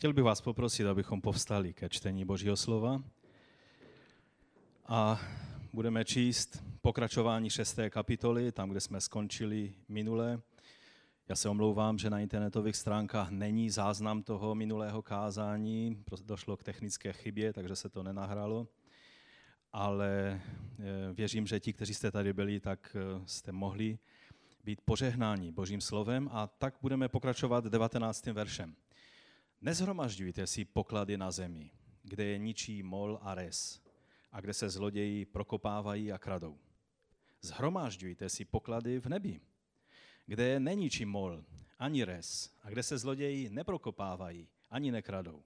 Chtěl bych vás poprosit, abychom povstali ke čtení Božího slova a budeme číst pokračování šesté kapitoly, tam, kde jsme skončili minule. Já se omlouvám, že na internetových stránkách není záznam toho minulého kázání, došlo k technické chybě, takže se to nenahralo. Ale eh, věřím, že ti, kteří jste tady byli, tak eh, jste mohli být požehnáni Božím slovem a tak budeme pokračovat 19. veršem. Nezhromažďujte si poklady na zemi, kde je ničí mol a res a kde se zloději prokopávají a kradou. Zhromažďujte si poklady v nebi, kde je neničí mol ani res a kde se zloději neprokopávají ani nekradou.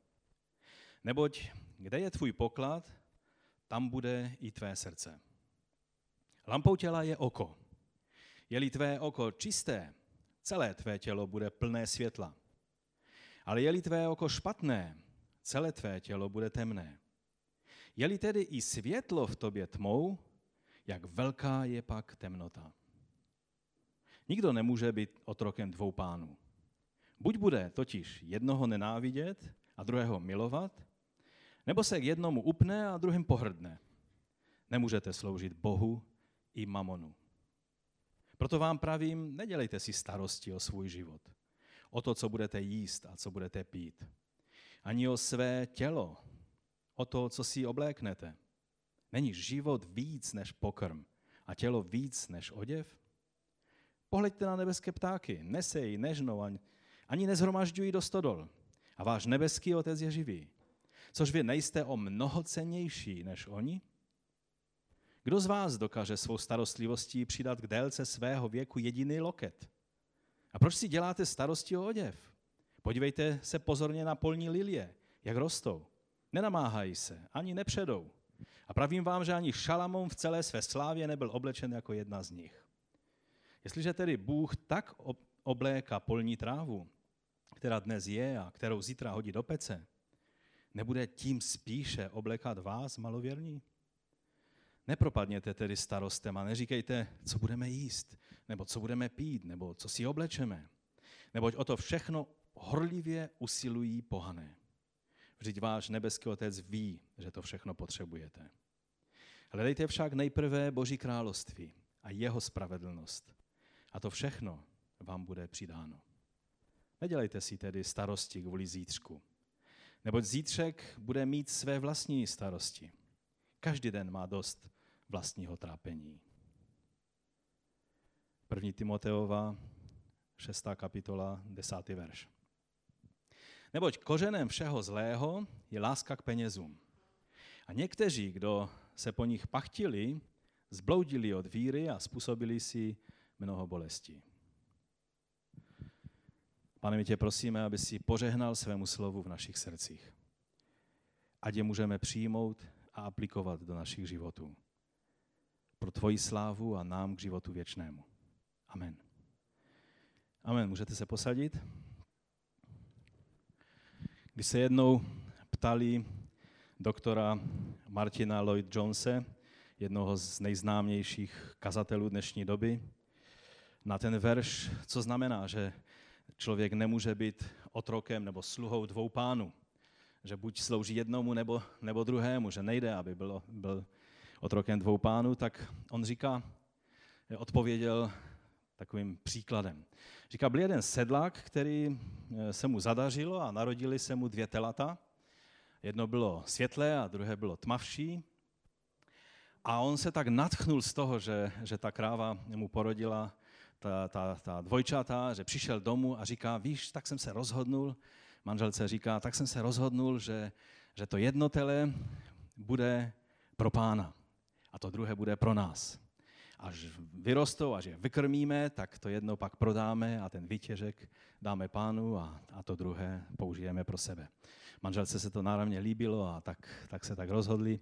Neboť kde je tvůj poklad, tam bude i tvé srdce. Lampou těla je oko. Je-li tvé oko čisté, celé tvé tělo bude plné světla. Ale je-li tvé oko špatné, celé tvé tělo bude temné. Je-li tedy i světlo v tobě tmou, jak velká je pak temnota. Nikdo nemůže být otrokem dvou pánů. Buď bude totiž jednoho nenávidět a druhého milovat, nebo se k jednomu upne a druhým pohrdne. Nemůžete sloužit Bohu i mamonu. Proto vám pravím, nedělejte si starosti o svůj život, o to, co budete jíst a co budete pít, ani o své tělo, o to, co si obléknete. Není život víc než pokrm a tělo víc než oděv? Pohleďte na nebeské ptáky, nesejí, nežnou, ani, nezhromažďují do stodol. A váš nebeský otec je živý. Což vy nejste o mnoho cennější než oni? Kdo z vás dokáže svou starostlivostí přidat k délce svého věku jediný loket? A proč si děláte starosti o oděv? Podívejte se pozorně na polní lilie, jak rostou. Nenamáhají se, ani nepředou. A pravím vám, že ani Šalamón v celé své slávě nebyl oblečen jako jedna z nich. Jestliže tedy Bůh tak obléká polní trávu, která dnes je a kterou zítra hodí do pece, nebude tím spíše oblékat vás, malověrní? Nepropadněte tedy starostem a neříkejte, co budeme jíst, nebo co budeme pít, nebo co si oblečeme. Neboť o to všechno horlivě usilují pohané. Vždyť váš nebeský otec ví, že to všechno potřebujete. Hledejte však nejprve Boží království a jeho spravedlnost. A to všechno vám bude přidáno. Nedělejte si tedy starosti kvůli zítřku, neboť zítřek bude mít své vlastní starosti. Každý den má dost vlastního trápení. První Timoteova, 6. kapitola, 10. verš. Neboť kořenem všeho zlého je láska k penězům. A někteří, kdo se po nich pachtili, zbloudili od víry a způsobili si mnoho bolestí. Pane, my tě prosíme, aby si požehnal svému slovu v našich srdcích. Ať je můžeme přijmout a aplikovat do našich životů. Pro tvoji slávu a nám k životu věčnému. Amen. Amen. Můžete se posadit? Když se jednou ptali doktora Martina Lloyd Jonese, jednoho z nejznámějších kazatelů dnešní doby, na ten verš, co znamená, že člověk nemůže být otrokem nebo sluhou dvou pánů. Že buď slouží jednomu nebo, nebo druhému, že nejde, aby byl, byl otrokem dvou pánů, tak on říká, odpověděl takovým příkladem. Říká, byl jeden sedlák, který eh, se mu zadařilo a narodili se mu dvě telata. Jedno bylo světlé a druhé bylo tmavší. A on se tak natchnul z toho, že, že ta kráva mu porodila ta, ta, ta dvojčata, že přišel domů a říká, víš, tak jsem se rozhodnul, manželce říká, tak jsem se rozhodnul, že, že to jedno tele bude pro pána a to druhé bude pro nás. Až vyrostou, až je vykrmíme, tak to jedno pak prodáme a ten výtěžek dáme pánu a, a to druhé použijeme pro sebe. Manželce se to náravně líbilo a tak, tak se tak rozhodli.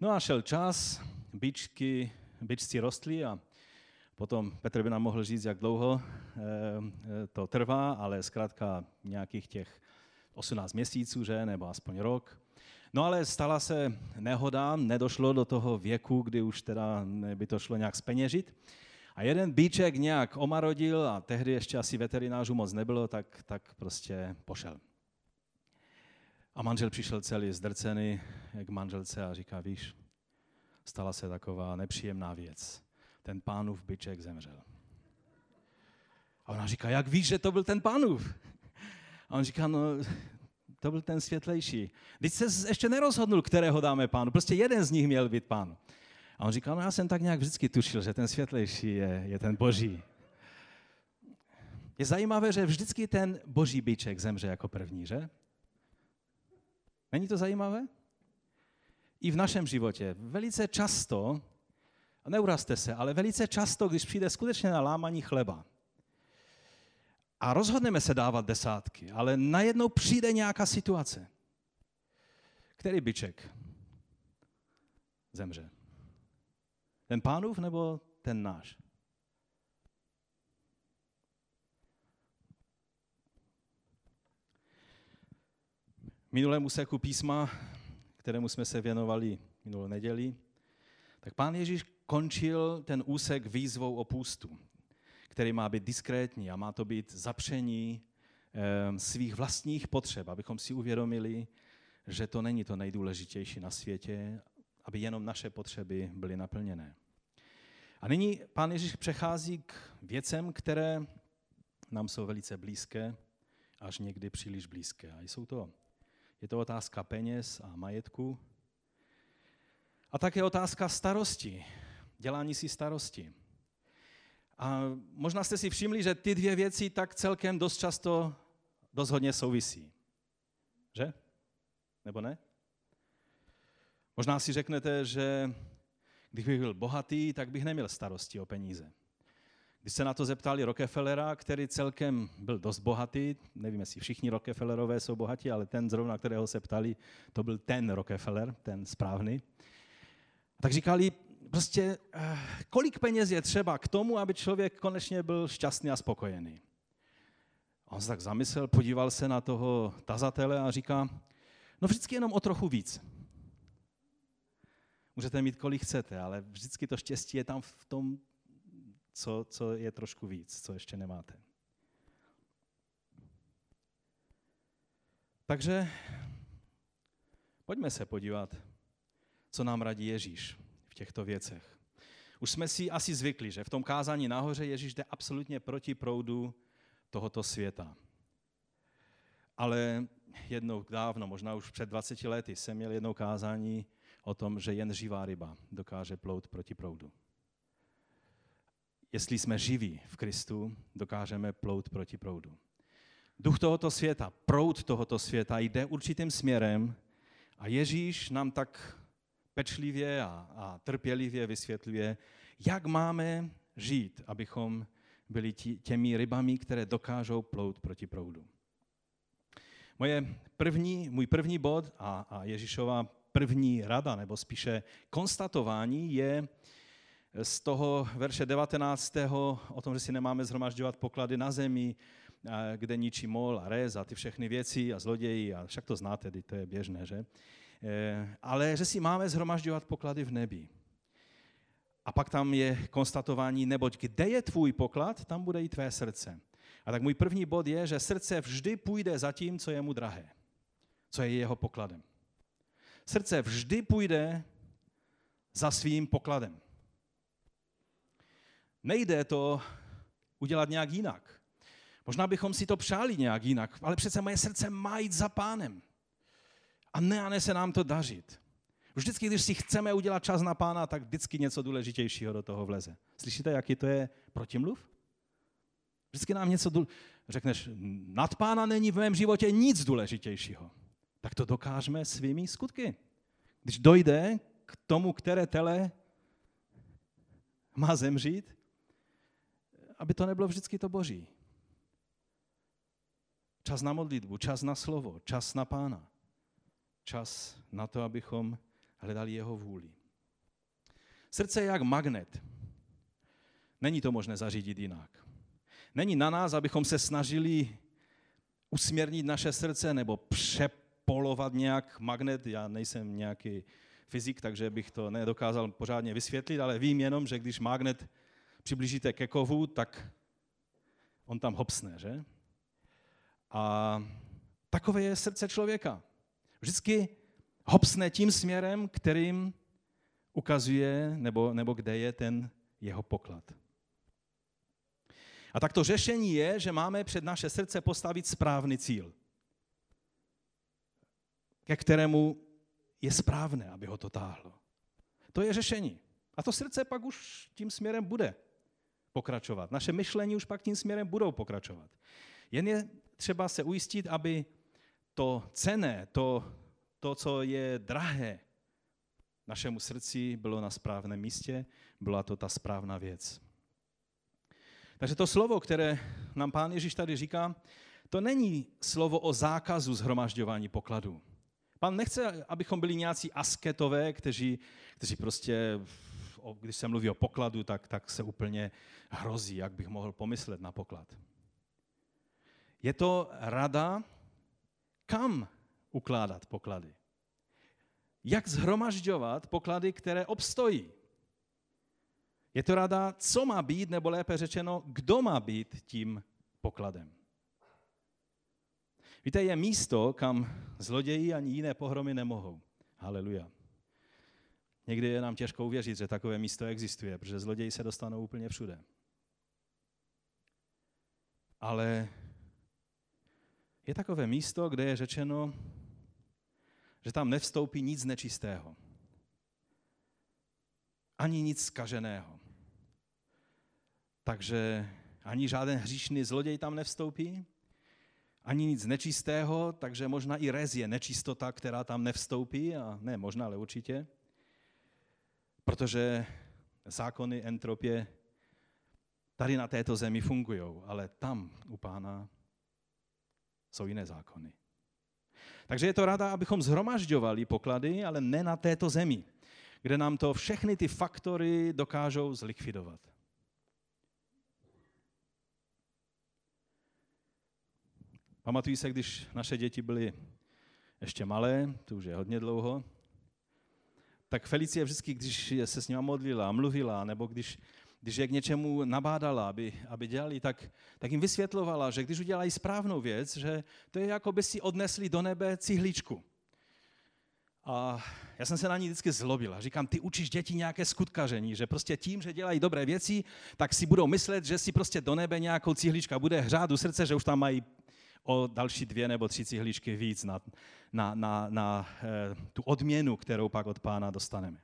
No a šel čas, bičky, bičci rostly a Potom Petr by nám mohl říct, jak dlouho eh, eh, to trvá, ale zkrátka nějakých těch 18 měsíců, že, nebo aspoň rok. No ale stala se nehoda, nedošlo do toho věku, kdy už teda by to šlo nějak speněžit. A jeden bíček nějak omarodil a tehdy ještě asi veterinářů moc nebylo, tak, tak prostě pošel. A manžel přišel celý zdrcený k manželce a říká, víš, stala se taková nepříjemná věc. Ten pánův byček zemřel. A ona říká, jak víš, že to byl ten pánův? A on říká, no, to byl ten světlejší. Teď se ještě nerozhodnul, kterého dáme pánu. Prostě jeden z nich měl být pán. A on říká, no já jsem tak nějak vždycky tušil, že ten světlejší je, je ten boží. Je zajímavé, že vždycky ten boží byček zemře jako první, že? Není to zajímavé? I v našem životě. Velice často, neurazte se, ale velice často, když přijde skutečně na lámaní chleba, a rozhodneme se dávat desátky, ale najednou přijde nějaká situace. Který byček zemře? Ten pánův nebo ten náš? Minulému seku písma, kterému jsme se věnovali minulou neděli, tak pán Ježíš končil ten úsek výzvou o půstu který má být diskrétní a má to být zapření ehm, svých vlastních potřeb, abychom si uvědomili, že to není to nejdůležitější na světě, aby jenom naše potřeby byly naplněné. A nyní pán Ježíš přechází k věcem, které nám jsou velice blízké, až někdy příliš blízké. A jsou to, je to otázka peněz a majetku. A také otázka starosti, dělání si starosti. A možná jste si všimli, že ty dvě věci tak celkem dost často dost hodně souvisí. Že? Nebo ne? Možná si řeknete, že když bych byl bohatý, tak bych neměl starosti o peníze. Když se na to zeptali Rockefellera, který celkem byl dost bohatý, nevím, jestli všichni Rockefellerové jsou bohatí, ale ten zrovna, kterého se ptali, to byl ten Rockefeller, ten správný. Tak říkali, prostě eh, kolik peněz je třeba k tomu, aby člověk konečně byl šťastný a spokojený. On se tak zamyslel, podíval se na toho tazatele a říká, no vždycky jenom o trochu víc. Můžete mít kolik chcete, ale vždycky to štěstí je tam v tom, co, co je trošku víc, co ještě nemáte. Takže pojďme se podívat, co nám radí Ježíš těchto věcech. Už jsme si asi zvykli, že v tom kázání nahoře Ježíš jde absolutně proti proudu tohoto světa. Ale jednou dávno, možná už před 20 lety, jsem měl jednou kázání o tom, že jen živá ryba dokáže plout proti proudu. Jestli jsme živí v Kristu, dokážeme plout proti proudu. Duch tohoto světa, proud tohoto světa jde určitým směrem a Ježíš nám tak pečlivě a, a trpělivě vysvětluje, jak máme žít, abychom byli těmi rybami, které dokážou plout proti proudu. Moje první, můj první bod a, a Ježíšova první rada, nebo spíše konstatování je z toho verše 19. o tom, že si nemáme zhromažďovat poklady na zemi, kde ničí mol a rez a ty všechny věci a zloději, a však to znáte, to je běžné, že? Eh, ale že si máme zhromažďovat poklady v nebi. A pak tam je konstatování, neboť kde je tvůj poklad, tam bude i tvé srdce. A tak můj první bod je, že srdce vždy půjde za tím, co je mu drahé, co je jeho pokladem. Srdce vždy půjde za svým pokladem. Nejde to udělat nějak jinak. Možná bychom si to přáli nějak jinak, ale přece moje srdce má jít za pánem. A ne, a ne se nám to dařit. Vždycky, když si chceme udělat čas na pána, tak vždycky něco důležitějšího do toho vleze. Slyšíte, jaký to je protimluv? Vždycky nám něco důl... Řekneš, nad pána není v mém životě nic důležitějšího. Tak to dokážeme svými skutky. Když dojde k tomu, které tele má zemřít, aby to nebylo vždycky to boží. Čas na modlitbu, čas na slovo, čas na pána čas na to, abychom hledali jeho vůli. Srdce je jak magnet. Není to možné zařídit jinak. Není na nás, abychom se snažili usměrnit naše srdce nebo přepolovat nějak magnet. Já nejsem nějaký fyzik, takže bych to nedokázal pořádně vysvětlit, ale vím jenom, že když magnet přiblížíte ke kovu, tak on tam hopsne, že? A takové je srdce člověka. Vždycky hopsne tím směrem, kterým ukazuje, nebo, nebo kde je ten jeho poklad. A tak to řešení je, že máme před naše srdce postavit správný cíl, ke kterému je správné, aby ho to táhlo. To je řešení. A to srdce pak už tím směrem bude pokračovat. Naše myšlení už pak tím směrem budou pokračovat. Jen je třeba se ujistit, aby to cené, to, to co je drahé našemu srdci, bylo na správném místě, byla to ta správná věc. Takže to slovo, které nám pán Ježíš tady říká, to není slovo o zákazu zhromažďování pokladů. Pán nechce, abychom byli nějací asketové, kteří, kteří prostě, když se mluví o pokladu, tak, tak se úplně hrozí, jak bych mohl pomyslet na poklad. Je to rada, kam ukládat poklady. Jak zhromažďovat poklady, které obstojí. Je to rada, co má být, nebo lépe řečeno, kdo má být tím pokladem. Víte, je místo, kam zloději ani jiné pohromy nemohou. Haleluja. Někdy je nám těžko uvěřit, že takové místo existuje, protože zloději se dostanou úplně všude. Ale je takové místo, kde je řečeno, že tam nevstoupí nic nečistého. Ani nic skaženého. Takže ani žádný hříšný zloděj tam nevstoupí, ani nic nečistého, takže možná i rez je nečistota, která tam nevstoupí, a ne možná, ale určitě. Protože zákony entropie tady na této zemi fungují, ale tam u pána jsou jiné zákony. Takže je to rada, abychom zhromažďovali poklady, ale ne na této zemi, kde nám to všechny ty faktory dokážou zlikvidovat. Pamatuju se, když naše děti byly ještě malé, to už je hodně dlouho, tak Felicie vždycky, když se s nimi modlila, mluvila, nebo když, když je k něčemu nabádala, aby, aby dělali, tak, tak jim vysvětlovala, že když udělají správnou věc, že to je jako by si odnesli do nebe cihličku. A já jsem se na ní vždycky zlobil. A říkám, ty učíš děti nějaké skutkaření, že prostě tím, že dělají dobré věci, tak si budou myslet, že si prostě do nebe nějakou cihlička bude hřát do srdce, že už tam mají o další dvě nebo tři cihličky víc na, na, na, na eh, tu odměnu, kterou pak od pána dostaneme.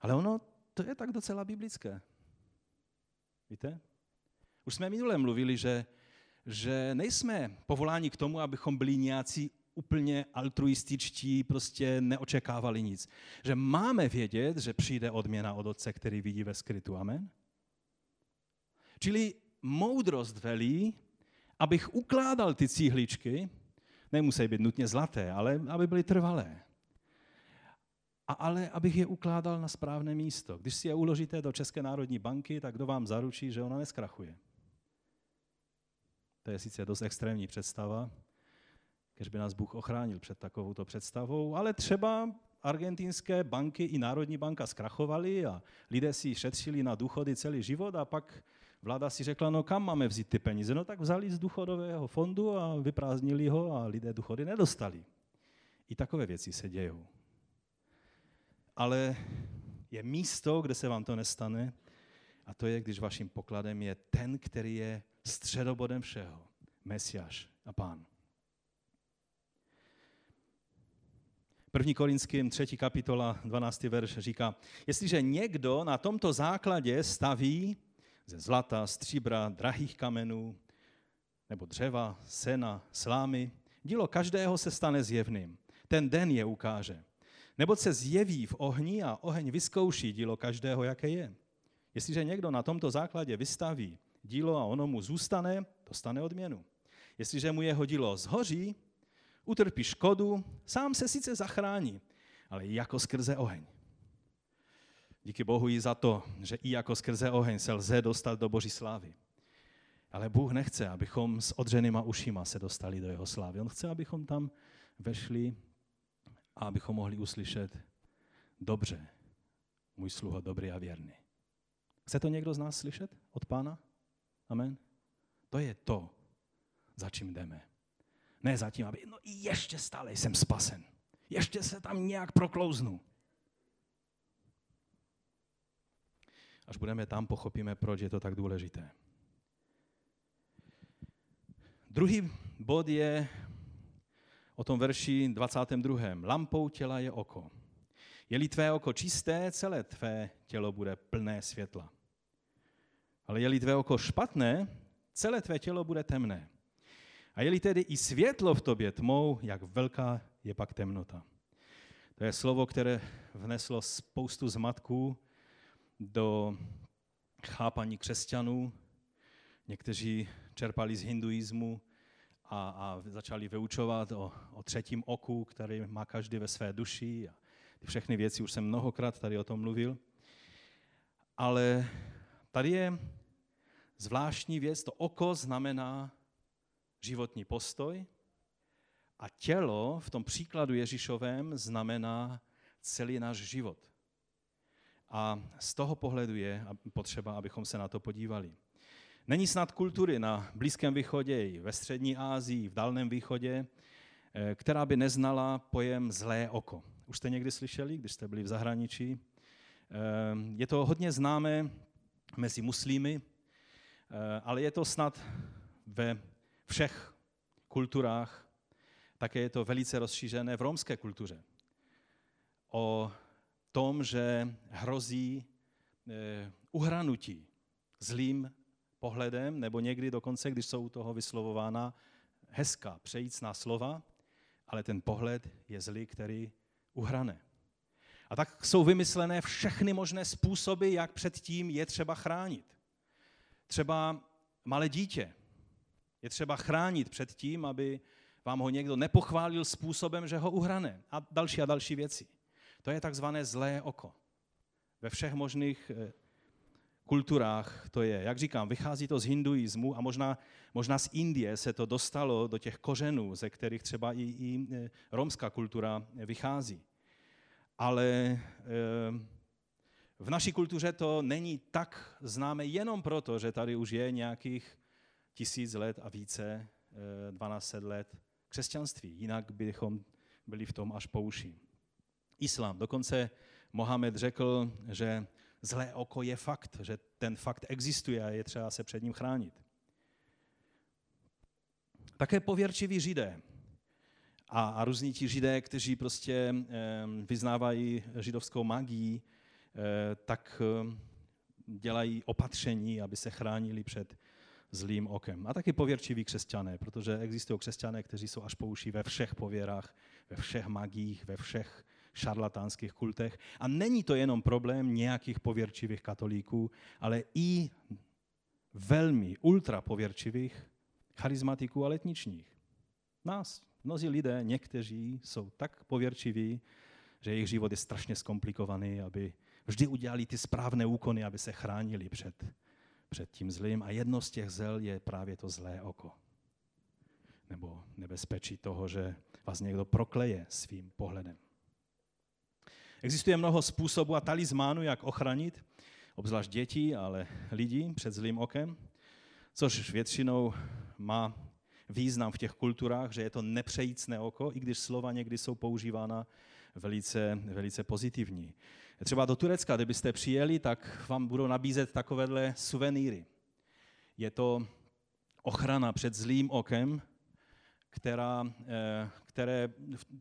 Ale ono, to je tak docela biblické. Víte? Už jsme minule mluvili, že, že nejsme povoláni k tomu, abychom byli nějací úplně altruističtí, prostě neočekávali nic. Že máme vědět, že přijde odměna od Otce, který vidí ve skrytu. Amen? Čili moudrost velí, abych ukládal ty cíhličky, nemusí být nutně zlaté, ale aby byly trvalé. A ale abych je ukládal na správné místo. Když si je uložíte do České národní banky, tak kdo vám zaručí, že ona neskrachuje? To je sice dost extrémní představa, kež by nás Bůh ochránil před takovouto představou, ale třeba argentinské banky i Národní banka zkrachovaly a lidé si šetřili na důchody celý život a pak Vláda si řekla, no kam máme vzít ty peníze? No tak vzali z důchodového fondu a vyprázdnili ho a lidé důchody nedostali. I takové věci se dějou. Ale je místo, kde se vám to nestane, a to je, když vaším pokladem je ten, který je středobodem všeho. Mesiáš a pán. 1. Korinským 3. kapitola 12. verš říká, jestliže někdo na tomto základě staví, ze zlata, stříbra, drahých kamenů, nebo dřeva, sena, slámy. Dílo každého se stane zjevným. Ten den je ukáže. Nebo se zjeví v ohni a oheň vyzkouší dílo každého, jaké je. Jestliže někdo na tomto základě vystaví dílo a ono mu zůstane, dostane odměnu. Jestliže mu jeho dílo zhoří, utrpí škodu, sám se sice zachrání, ale jako skrze oheň. Díky Bohu i za to, že i jako skrze oheň se lze dostat do Boží slávy. Ale Bůh nechce, abychom s odřenýma ušima se dostali do jeho slávy. On chce, abychom tam vešli a abychom mohli uslyšet dobře, můj sluho dobrý a věrný. Chce to někdo z nás slyšet od pána? Amen? To je to, za čím jdeme. Ne zatím, aby, no ještě stále jsem spasen. Ještě se tam nějak proklouznu. Až budeme tam, pochopíme, proč je to tak důležité. Druhý bod je o tom verši 22. Lampou těla je oko. Je-li tvé oko čisté, celé tvé tělo bude plné světla. Ale je-li tvé oko špatné, celé tvé tělo bude temné. A je-li tedy i světlo v tobě tmou, jak velká je pak temnota. To je slovo, které vneslo spoustu zmatků do chápaní křesťanů. Někteří čerpali z hinduismu a, a začali vyučovat o, o třetím oku, který má každý ve své duši. A ty všechny věci už jsem mnohokrát tady o tom mluvil. Ale tady je zvláštní věc, to oko znamená životní postoj a tělo v tom příkladu Ježíšovém znamená celý náš život. A z toho pohledu je potřeba, abychom se na to podívali. Není snad kultury na Blízkém východě, i ve střední Asii, v Dalném východě, eh, která by neznala pojem zlé oko. Už jste někdy slyšeli, když jste byli v zahraničí? Eh, je to hodně známé mezi muslimy, eh, ale je to snad ve všech kulturách, také je to velice rozšířené v romské kultuře. O tom, že hrozí uhranutí zlým pohledem, nebo někdy dokonce, když jsou u toho vyslovována hezká, přejícná slova, ale ten pohled je zlý, který uhrane. A tak jsou vymyslené všechny možné způsoby, jak před tím je třeba chránit. Třeba malé dítě je třeba chránit před tím, aby vám ho někdo nepochválil způsobem, že ho uhrane. A další a další věci. To je takzvané zlé oko. Ve všech možných eh, kulturách to je. Jak říkám, vychází to z hinduismu a možná, možná z Indie se to dostalo do těch kořenů, ze kterých třeba i, i e, romská kultura vychází. Ale e, v naší kultuře to není tak známe jenom proto, že tady už je nějakých tisíc let a více, 12 e, let křesťanství. Jinak bychom byli v tom až po uši. Islám. Dokonce Mohamed řekl, že zlé oko je fakt, že ten fakt existuje a je třeba se před ním chránit. Také pověrčiví židé a, a různí ti židé, kteří prostě vyznávají židovskou magii, e, tak dělají opatření, aby se chránili před zlým okem. A taky pověrčiví křesťané, protože existují křesťané, kteří jsou až pouší ve všech pověrách, ve všech magiích, ve všech šarlatánských kultech. A není to jenom problém nějakých pověrčivých katolíků, ale i velmi ultra pověrčivých charizmatiků a letničních. Nás, mnozí lidé, někteří jsou tak pověrčiví, že jejich život je strašně zkomplikovaný, aby vždy udělali ty správné úkony, aby se chránili před, před tím zlým. A jedno z těch zel je právě to zlé oko. Nebo nebezpečí toho, že vás někdo prokleje svým pohledem. Existuje mnoho způsobů a talismánů, jak ochránit, obzvlášť děti, ale lidi před zlým okem, což většinou má význam v těch kulturách, že je to nepřejícné oko, i když slova někdy jsou používána velice, velice pozitivní. Třeba do Turecka, kdybyste přijeli, tak vám budou nabízet takovéhle suvenýry. Je to ochrana před zlým okem, která, eh, které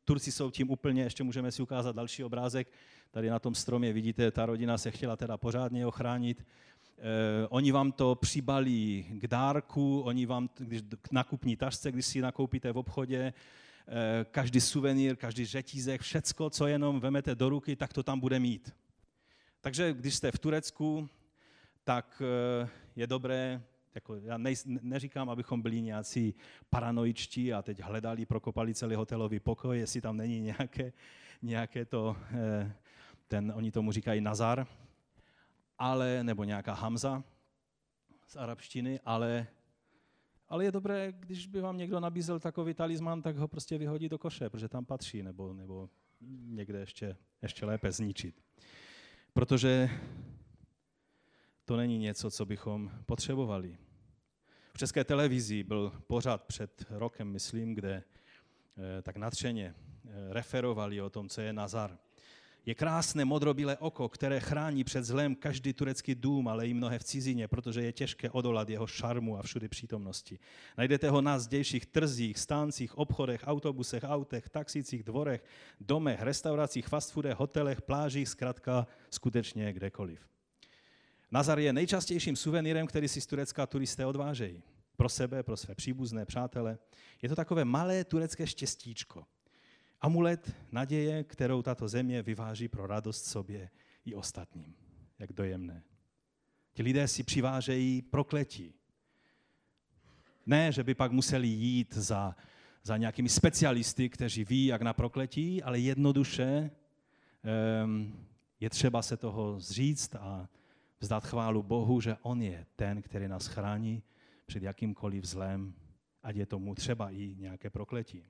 Turci jsou tím úplně, ještě můžeme si ukázat další obrázek, tady na tom stromě vidíte, ta rodina se chtěla teda pořádně ochránit. Eh, oni vám to přibalí k dárku, oni vám, když k nakupní tašce, když si nakoupíte v obchodě, eh, každý suvenýr, každý řetízek, všecko, co jenom vemete do ruky, tak to tam bude mít. Takže když jste v Turecku, tak je dobré jako já nej, neříkám, abychom byli nějací paranoičtí a teď hledali, prokopali celý hotelový pokoj, jestli tam není nějaké, nějaké to, eh, ten, oni tomu říkají nazar, ale, nebo nějaká hamza z arabštiny, ale, ale je dobré, když by vám někdo nabízel takový talisman, tak ho prostě vyhodí do koše, protože tam patří, nebo, nebo někde ještě, ještě lépe zničit. Protože to není něco, co bychom potřebovali. V české televizi byl pořád před rokem, myslím, kde tak natřeně referovali o tom, co je Nazar. Je krásné modrobílé oko, které chrání před zlem každý turecký dům, ale i mnohé v cizině, protože je těžké odolat jeho šarmu a všudy přítomnosti. Najdete ho na zdějších trzích, stáncích, obchodech, autobusech, autech, taxicích, dvorech, domech, restauracích, fast foodech, hotelech, plážích, zkrátka skutečně kdekoliv. Nazar je nejčastějším suvenýrem, který si z Turecka turisté odvážejí. Pro sebe, pro své příbuzné, přátele. Je to takové malé turecké štěstíčko amulet naděje, kterou tato země vyváží pro radost sobě i ostatním. Jak dojemné. Ti lidé si přivážejí prokletí. Ne, že by pak museli jít za, za nějakými specialisty, kteří ví, jak na prokletí, ale jednoduše um, je třeba se toho zříct a vzdát chválu Bohu, že On je ten, který nás chrání před jakýmkoliv zlem, ať je tomu třeba i nějaké prokletí.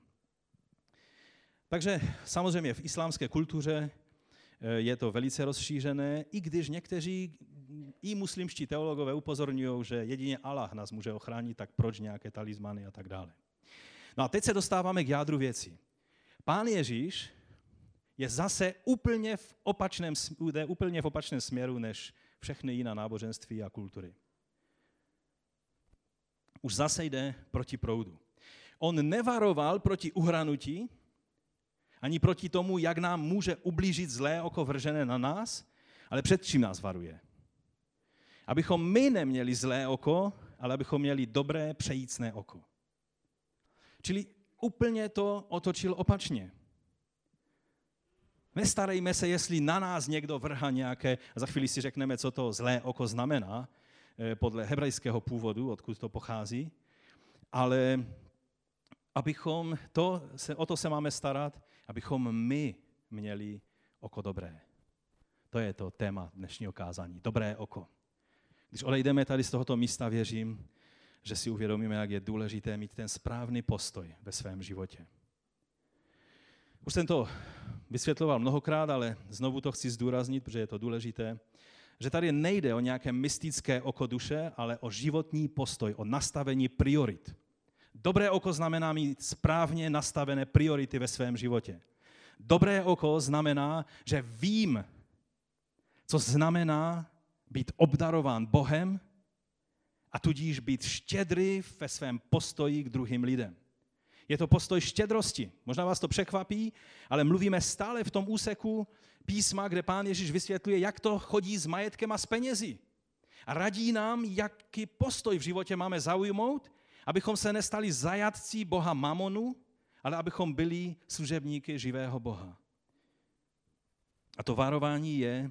Takže samozřejmě v islámské kultuře eh, je to velice rozšířené, i když někteří i muslimští teologové upozorňují, že jedině Allah nás může ochránit, tak proč nějaké talismany a tak dále. No a teď se dostáváme k jádru věci. Pán Ježíš je zase úplně v opačném, úplně v opačném směru než všechny jiná náboženství a kultury. Už zase jde proti proudu. On nevaroval proti uhranutí, ani proti tomu, jak nám může ublížit zlé oko vržené na nás, ale před čím nás varuje. Abychom my neměli zlé oko, ale abychom měli dobré, přejícné oko. Čili úplně to otočil opačně. Nestarejme se, jestli na nás někdo vrha nějaké, a za chvíli si řekneme, co to zlé oko znamená, eh, podle hebrejského původu, odkud to pochází, ale abychom to, o to se máme starat, abychom my měli oko dobré. To je to téma dnešního kázání. Dobré oko. Když odejdeme tady z tohoto místa, věřím, že si uvědomíme, jak je důležité mít ten správný postoj ve svém životě. Už jsem to vysvětloval mnohokrát, ale znovu to chci zdůraznit, protože je to důležité, že tady nejde o nějaké mystické oko duše, ale o životní postoj, o nastavení priorit. Dobré oko znamená mít správně nastavené priority ve svém životě. Dobré oko znamená, že vím, co znamená být obdarován Bohem a tudíž být štědrý ve svém postoji k druhým lidem. Je to postoj štědrosti. Možná vás to překvapí, ale mluvíme stále v tom úseku písma, kde pán Ježíš vysvětluje, jak to chodí s majetkem a s penězi. A radí nám, jaký postoj v životě máme zaujmout Abychom se nestali zajatcí Boha Mamonu, ale abychom byli služebníky živého Boha. A to varování je,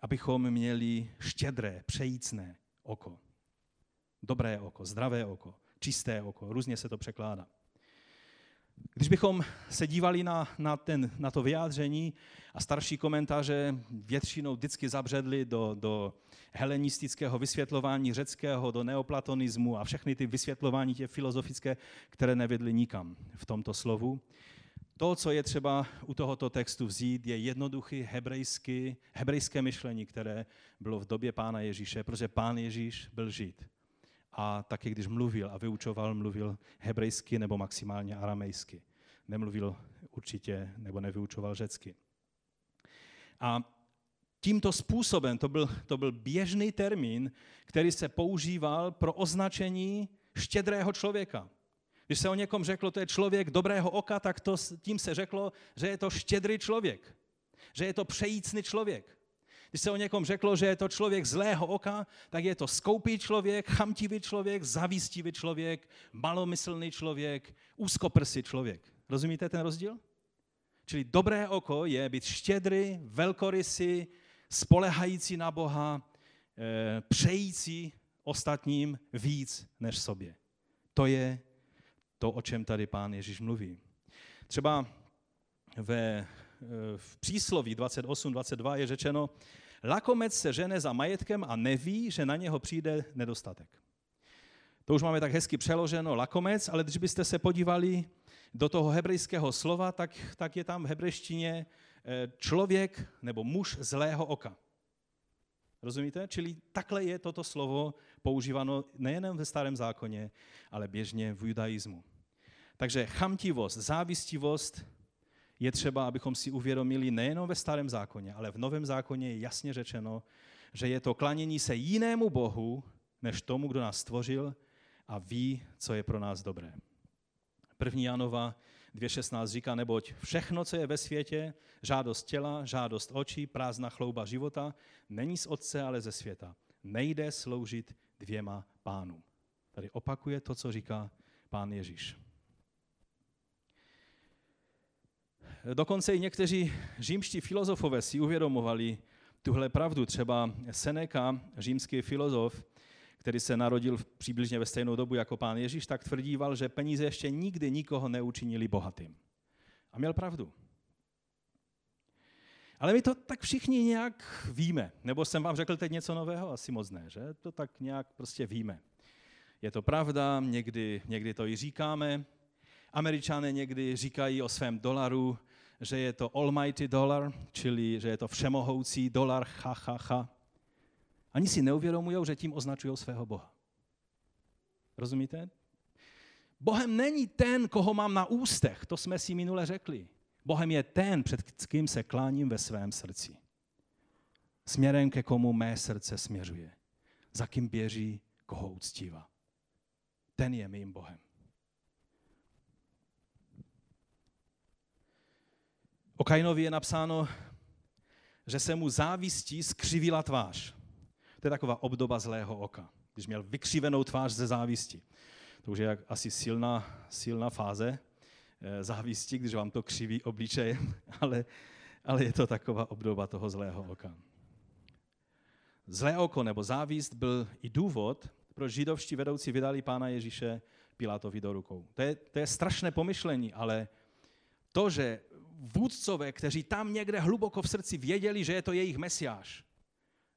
abychom měli štědré, přejícné oko. Dobré oko, zdravé oko, čisté oko, různě se to překládá. Když bychom se dívali na, na, ten, na to vyjádření a starší komentáře většinou vždycky zabředli do, do helenistického vysvětlování řeckého, do neoplatonismu a všechny ty vysvětlování tě filozofické, které nevedly nikam v tomto slovu. To, co je třeba u tohoto textu vzít, je jednoduchý hebrejský, hebrejské myšlení, které bylo v době Pána Ježíše, protože Pán Ježíš byl Žid a taky když mluvil a vyučoval, mluvil hebrejsky nebo maximálně aramejsky. Nemluvil určitě nebo nevyučoval řecky. A tímto způsobem, to byl, to byl běžný termín, který se používal pro označení štědrého člověka. Když se o někom řeklo, to je člověk dobrého oka, tak to, tím se řeklo, že je to štědrý člověk, že je to přejícný člověk. Když se o někom řeklo, že je to člověk zlého oka, tak je to skoupý člověk, chamtivý člověk, zavistivý člověk, malomyslný člověk, úzkoprsý člověk. Rozumíte ten rozdíl? Čili dobré oko je být štědrý, velkorysý, spolehající na Boha, eh, přející ostatním víc než sobě. To je to, o čem tady pán Ježíš mluví. Třeba ve v přísloví 28-22 je řečeno, lakomec se žene za majetkem a neví, že na něho přijde nedostatek. To už máme tak hezky přeloženo, lakomec, ale když byste se podívali do toho hebrejského slova, tak, tak je tam v hebrejštině eh, člověk nebo muž zlého oka. Rozumíte? Čili takhle je toto slovo používáno nejen ve starém zákoně, ale běžně v judaismu. Takže chamtivost, závistivost je třeba, abychom si uvědomili nejenom ve starém zákoně, ale v novém zákoně je jasně řečeno, že je to klanění se jinému Bohu, než tomu, kdo nás stvořil a ví, co je pro nás dobré. První Janova 2.16 říká, neboť všechno, co je ve světě, žádost těla, žádost očí, prázdná chlouba života, není z Otce, ale ze světa. Nejde sloužit dvěma pánům. Tady opakuje to, co říká pán Ježíš. Dokonce i někteří římští filozofové si uvědomovali tuhle pravdu. Třeba Seneca, římský filozof, který se narodil přibližně ve stejnou dobu jako pán Ježíš, tak tvrdíval, že peníze ještě nikdy nikoho neučinili bohatým. A měl pravdu. Ale my to tak všichni nějak víme. Nebo jsem vám řekl teď něco nového? Asi moc ne, že? To tak nějak prostě víme. Je to pravda, někdy, někdy to i říkáme. Američané někdy říkají o svém dolaru, že je to almighty dollar, čili že je to všemohoucí dolar, ha, ha, ha. Ani si neuvědomují, že tím označují svého Boha. Rozumíte? Bohem není ten, koho mám na ústech, to jsme si minule řekli. Bohem je ten, před kým se kláním ve svém srdci. Směrem, ke komu mé srdce směřuje. Za kým běží, koho uctívá. Ten je mým Bohem. O Kainovi je napsáno, že se mu závistí skřivila tvář. To je taková obdoba zlého oka, když měl vykřivenou tvář ze závisti. To už je asi silná, silná fáze eh, závisti, když vám to křiví obličejem, ale, ale je to taková obdoba toho zlého oka. Zlé oko nebo závist byl i důvod, proč židovští vedoucí vydali pána Ježíše Pilátovi do rukou. To je, to je strašné pomyšlení, ale to, že vůdcové, kteří tam někde hluboko v srdci věděli, že je to jejich mesiáš,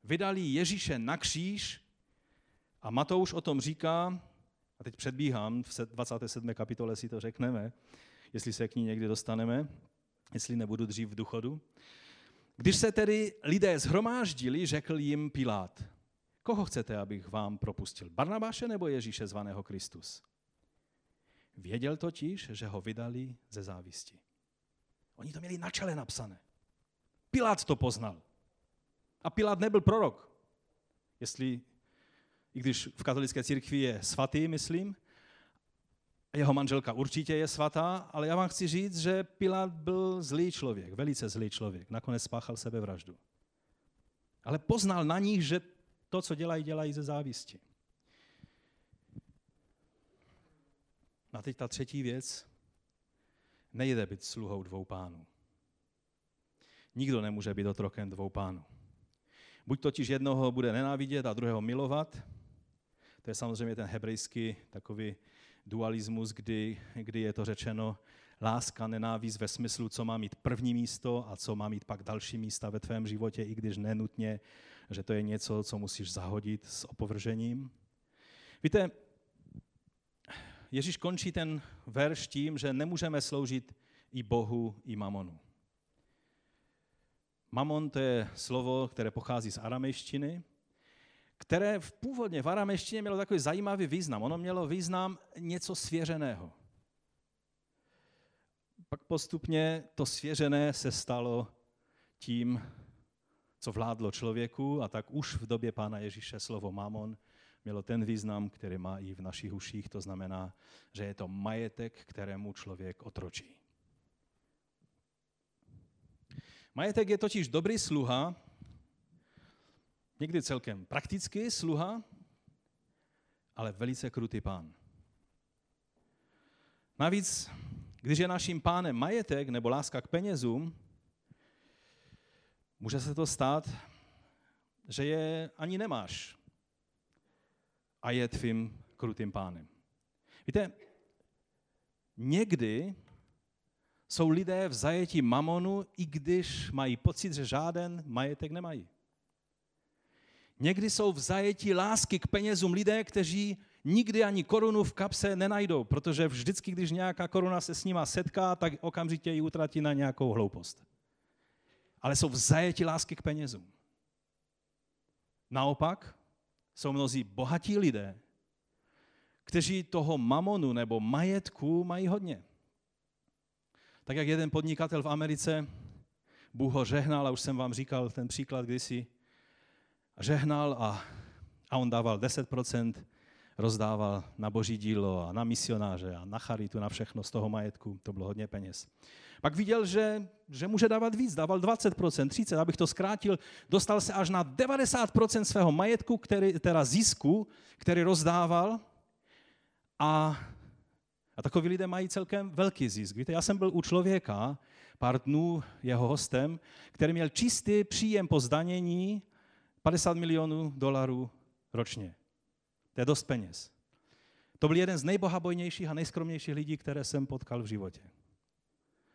vydali Ježíše na kříž a Matouš o tom říká, a teď předbíhám, v 27. kapitole si to řekneme, jestli se k ní někdy dostaneme, jestli nebudu dřív v duchodu. Když se tedy lidé zhromáždili, řekl jim Pilát, koho chcete, abych vám propustil, Barnabáše nebo Ježíše zvaného Kristus? Věděl totiž, že ho vydali ze závisti. Oni to měli na čele napsané. Pilát to poznal. A Pilát nebyl prorok. Jestli, i když v katolické církvi je svatý, myslím, jeho manželka určitě je svatá, ale já vám chci říct, že Pilát byl zlý člověk, velice zlý člověk. Nakonec spáchal sebevraždu. Ale poznal na nich, že to, co dělají, dělají ze závisti. A teď ta třetí věc. Nejde být sluhou dvou pánů. Nikdo nemůže být otrokem dvou pánů. Buď totiž jednoho bude nenávidět a druhého milovat. To je samozřejmě ten hebrejský takový dualismus, kdy, kdy je to řečeno láska, nenávist ve smyslu, co má mít první místo a co má mít pak další místa ve tvém životě, i když nenutně, že to je něco, co musíš zahodit s opovržením. Víte, Ježíš končí ten verš tím, že nemůžeme sloužit i Bohu, i mamonu. Mamon to je slovo, které pochází z aramejštiny, které v původně v aramejštině mělo takový zajímavý význam. Ono mělo význam něco svěřeného. Pak postupně to svěřené se stalo tím, co vládlo člověku a tak už v době Pána Ježíše slovo mamon mělo ten význam, který má i v našich uších, to znamená, že je to majetek, kterému člověk otročí. Majetek je totiž dobrý sluha, někdy celkem praktický sluha, ale velice krutý pán. Navíc, když je naším pánem majetek nebo láska k penězům, může se to stát, že je ani nemáš a je tvým krutým pánem. Víte, někdy jsou lidé v zajetí mamonu, i když mají pocit, že žáden majetek nemají. Někdy jsou v zajetí lásky k penězům lidé, kteří nikdy ani korunu v kapse nenajdou, protože vždycky, když nějaká koruna se s nima setká, tak okamžitě ji utratí na nějakou hloupost. Ale jsou v zajetí lásky k penězům. Naopak jsou mnozí bohatí lidé, kteří toho mamonu nebo majetku mají hodně. Tak jak jeden podnikatel v Americe, Bůh ho žehnal, a už jsem vám říkal ten příklad kdysi, žehnal a, a on dával 10%, rozdával na boží dílo a na misionáře a na charitu, na všechno z toho majetku. To bylo hodně peněz. Pak viděl, že, že může dávat víc, dával 20%, 30%, abych to zkrátil, dostal se až na 90% svého majetku, který, teda zisku, který rozdával a, a takoví lidé mají celkem velký zisk. Víte, já jsem byl u člověka pár dnů jeho hostem, který měl čistý příjem po zdanění 50 milionů dolarů ročně. To je dost peněz. To byl jeden z nejbohabojnějších a nejskromnějších lidí, které jsem potkal v životě.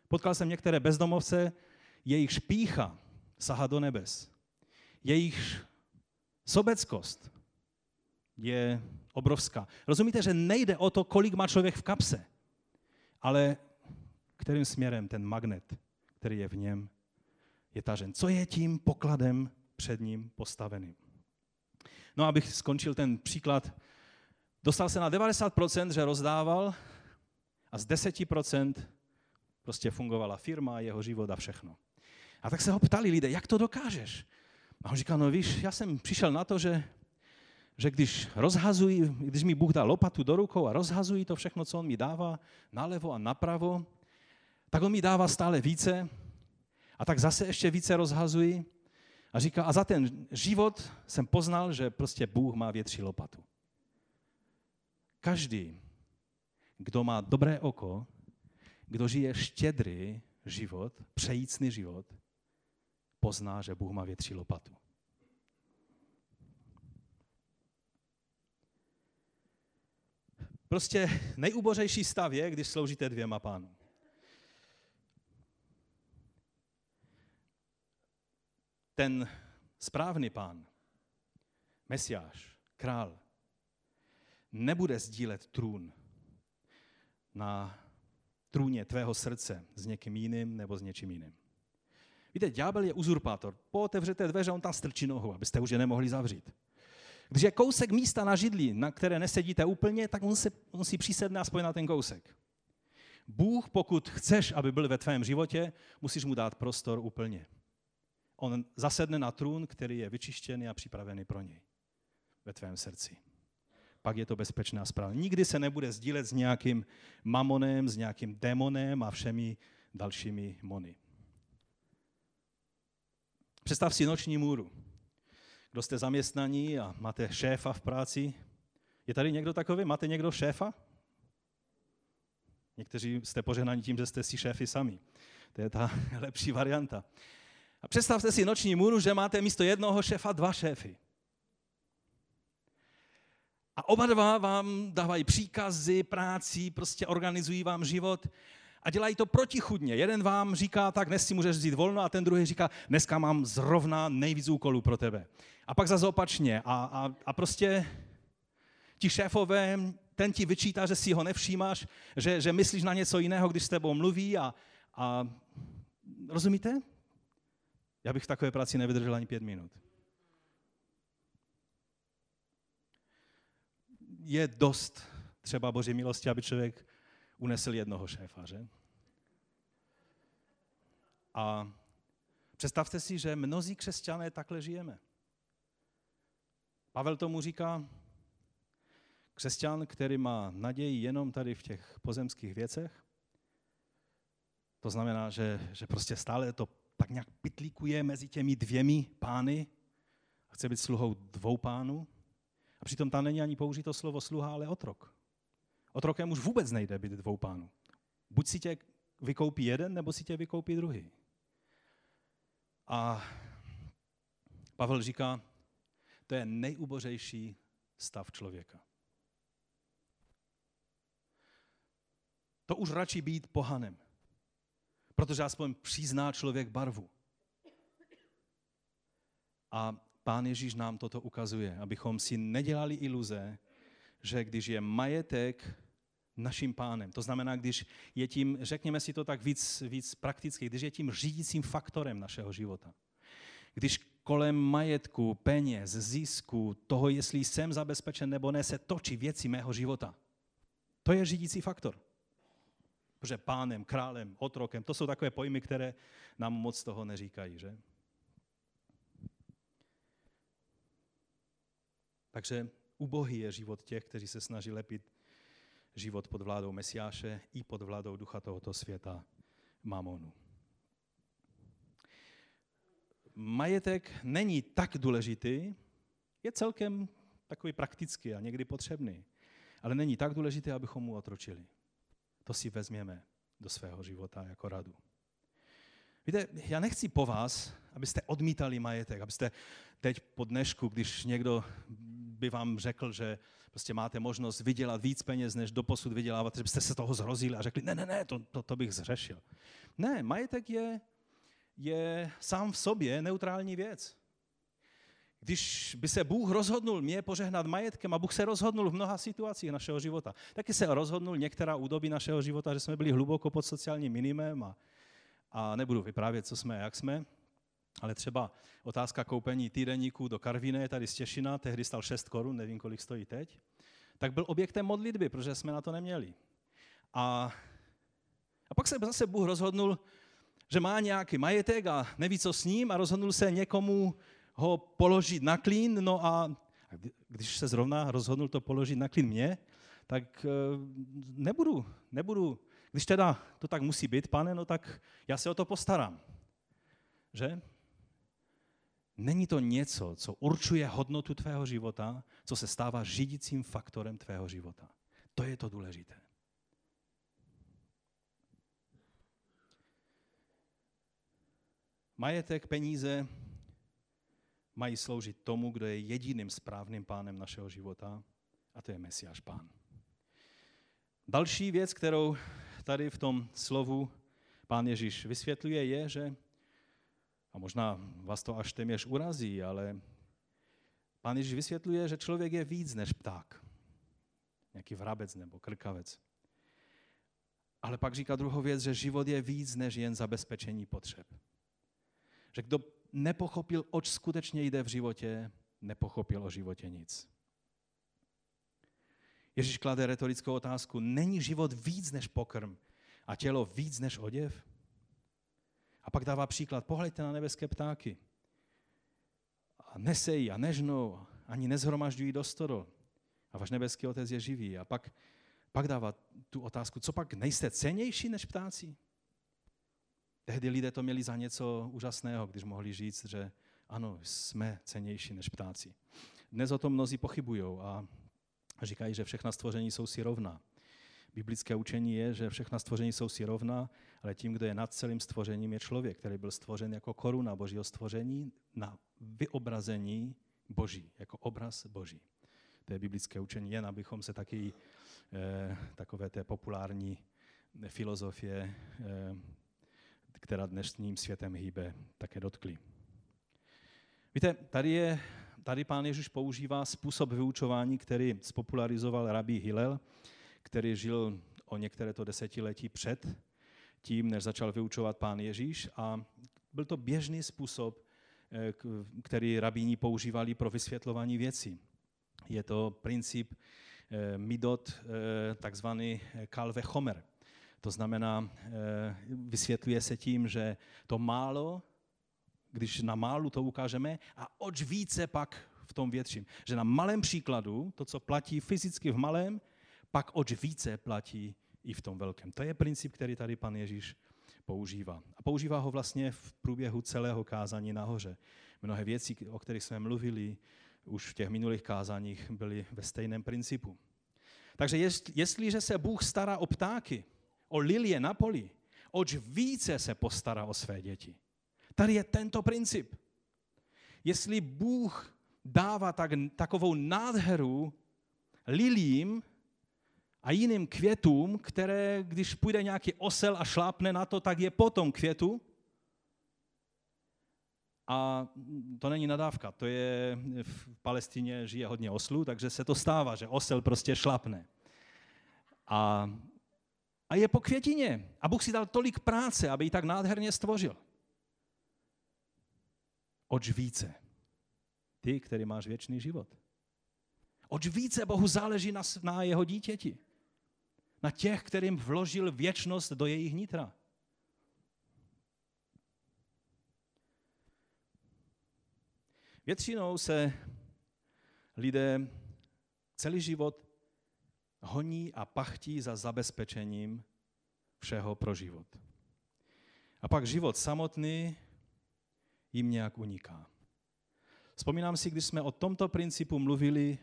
Potkal jsem některé bezdomovce, jejich špícha sahá do nebes. Jejich sobeckost je obrovská. Rozumíte, že nejde o to, kolik má člověk v kapse, ale kterým směrem ten magnet, který je v něm, je tažen. Co je tím pokladem před ním postaveným? No, abych skončil ten příklad, dostal se na 90%, že rozdával a z 10% prostě fungovala firma, jeho život a všechno. A tak se ho ptali lidé, jak to dokážeš? A on říkal, no víš, já jsem přišel na to, že, že když rozhazují, když mi Bůh dá lopatu do rukou a rozhazují to všechno, co on mi dává, nalevo a napravo, tak on mi dává stále více a tak zase ještě více rozhazují a říká, a za ten život jsem poznal, že prostě Bůh má větší lopatu. Každý, kdo má dobré oko, kdo žije štědrý život, přejícný život, pozná, že Bůh má větší lopatu. Prostě nejubořejší stav je, když sloužíte dvěma pánům. ten správný pán, mesiáš, král, nebude sdílet trůn na trůně tvého srdce s někým jiným nebo s něčím jiným. Víte, ďábel je uzurpátor. Pootevřete dveře, on tam strčí nohu, abyste už je nemohli zavřít. Když je kousek místa na židli, na které nesedíte úplně, tak on, se, on si přisedne aspoň na ten kousek. Bůh, pokud chceš, aby byl ve tvém životě, musíš mu dát prostor úplně on zasedne na trůn, který je vyčištěný a připravený pro něj ve tvém srdci. Pak je to bezpečná zpráva. Nikdy se nebude sdílet s nějakým mamonem, s nějakým démonem a všemi dalšími mony. Představ si noční můru. Kdo jste zaměstnaní a máte šéfa v práci, je tady někdo takový? Máte někdo šéfa? Někteří jste požehnaní tím, že jste si šéfy sami. To je ta lepší varianta. A představte si noční můru, že máte místo jednoho šéfa dva šéfy. A oba dva vám dávají příkazy, práci, prostě organizují vám život a dělají to protichudně. Jeden vám říká, tak dnes si můžeš vzít volno a ten druhý říká, dneska mám zrovna nejvíc úkolů pro tebe. A pak zase opačně. A, a, a prostě ti šéfové, ten ti vyčítá, že si ho nevšímáš, že, že myslíš na něco jiného, když s tebou mluví a, a rozumíte? Já bych v takové práci nevydržel ani pět minut. Je dost třeba Boží milosti, aby člověk unesl jednoho šéfa, že? A představte si, že mnozí křesťané takhle žijeme. Pavel tomu říká, křesťan, který má naději jenom tady v těch pozemských věcech, to znamená, že, že prostě stále to tak nějak pitlíkuje mezi těmi dvěmi pány a chce být sluhou dvou pánů. A přitom tam není ani použito slovo sluha, ale otrok. Otrokem už vůbec nejde být dvou pánů. Buď si tě vykoupí jeden, nebo si tě vykoupí druhý. A Pavel říká, to je nejubořejší stav člověka. To už radši být pohanem protože aspoň přizná člověk barvu. A pán Ježíš nám toto ukazuje, abychom si nedělali iluze, že když je majetek naším pánem, to znamená, když je tím, řekněme si to tak víc, víc prakticky, když je tím řídícím faktorem našeho života, když kolem majetku, peněz, zisku, toho, jestli jsem zabezpečen nebo ne, se točí věci mého života. To je řídící faktor. Protože pánem, králem, otrokem, to jsou takové pojmy, které nám moc toho neříkají, že? Takže ubohý je život těch, kteří se snaží lepit život pod vládou Mesiáše i pod vládou ducha tohoto světa, mamonu. Majetek není tak důležitý, je celkem takový praktický a někdy potřebný, ale není tak důležitý, abychom mu otročili. To si vezměme do svého života jako radu. Víte, já nechci po vás, abyste odmítali majetek, abyste teď po dnešku, když někdo by vám řekl, že prostě máte možnost vydělat víc peněz, než doposud vydělávat, že byste se toho zrozili a řekli, ne, ne, ne, to, to, to bych zřešil. Ne, majetek je, je sám v sobě neutrální věc. Když by se Bůh rozhodnul mě požehnat majetkem a Bůh se rozhodnul v mnoha situacích našeho života, taky se rozhodnul některá údobí našeho života, že jsme byli hluboko pod sociálním minimem a, a nebudu vyprávět, co jsme a jak jsme, ale třeba otázka koupení týdenníků do Karviné, tady z Těšina, tehdy stal 6 korun, nevím, kolik stojí teď, tak byl objektem modlitby, protože jsme na to neměli. A, a pak se zase Bůh rozhodnul, že má nějaký majetek a neví, co s ním a rozhodnul se někomu ho položit na klín, no a když se zrovna rozhodnul to položit na klín mě, tak eh, nebudu, nebudu, když teda to tak musí být, pane, no tak já se o to postarám. Že? Není to něco, co určuje hodnotu tvého života, co se stává řídícím faktorem tvého života. To je to důležité. Majetek, peníze mají sloužit tomu, kdo je jediným správným pánem našeho života, a to je Mesiáš pán. Další věc, kterou tady v tom slovu pán Ježíš vysvětluje, je, že a možná vás to až téměř urazí, ale pán Ježíš vysvětluje, že člověk je víc než pták. Nějaký vrabec nebo krkavec. Ale pak říká druhou věc, že život je víc než jen zabezpečení potřeb. Že kdo nepochopil, oč skutečně jde v životě, nepochopil o životě nic. Ježíš klade retorickou otázku, není život víc než pokrm a tělo víc než oděv? A pak dává příklad, pohleďte na nebeské ptáky. A nesejí a nežnou, ani nezhromažďují do stodol. A váš nebeský otec je živý. A pak, pak dává tu otázku, co pak nejste cenější než ptáci? Tehdy lidé to měli za něco úžasného, když mohli říct, že ano, jsme cenější než ptáci. Dnes o tom mnozí pochybují a říkají, že všechna stvoření jsou si rovná. Biblické učení je, že všechna stvoření jsou si rovná, ale tím, kdo je nad celým stvořením, je člověk, který byl stvořen jako koruna božího stvoření na vyobrazení boží, jako obraz boží. To je biblické učení, jen abychom se taky eh, takové té populární filozofie, eh, která dnešním světem hýbe, také dotkli. Víte, tady, je, tady pán Ježíš používá způsob vyučování, který spopularizoval rabí Hillel, který žil o některé to desetiletí před tím, než začal vyučovat pán Ježíš. A byl to běžný způsob, eh, který rabíni používali pro vysvětlování věcí. Je to princip eh, midot, eh, takzvaný kalve chomer. To znamená, vysvětluje se tím, že to málo, když na málu to ukážeme, a oč více pak v tom větším. Že na malém příkladu, to, co platí fyzicky v malém, pak oč více platí i v tom velkém. To je princip, který tady pan Ježíš používá. A používá ho vlastně v průběhu celého kázání nahoře. Mnohé věci, o kterých jsme mluvili už v těch minulých kázáních, byly ve stejném principu. Takže jestliže se Bůh stará o ptáky, o lilie na poli, oč více se postará o své děti. Tady je tento princip. Jestli Bůh dává tak, takovou nádheru lilím, a jiným květům, které, když půjde nějaký osel a šlápne na to, tak je potom květu. A to není nadávka, to je, v Palestině žije hodně oslů, takže se to stává, že osel prostě šlapne. A, a je po květině. A Bůh si dal tolik práce, aby ji tak nádherně stvořil. Oč více? Ty, který máš věčný život. Oč více Bohu záleží na, na jeho dítěti. Na těch, kterým vložil věčnost do jejich nitra. Většinou se lidé celý život honí a pachtí za zabezpečením všeho pro život. A pak život samotný jim nějak uniká. Vzpomínám si, když jsme o tomto principu mluvili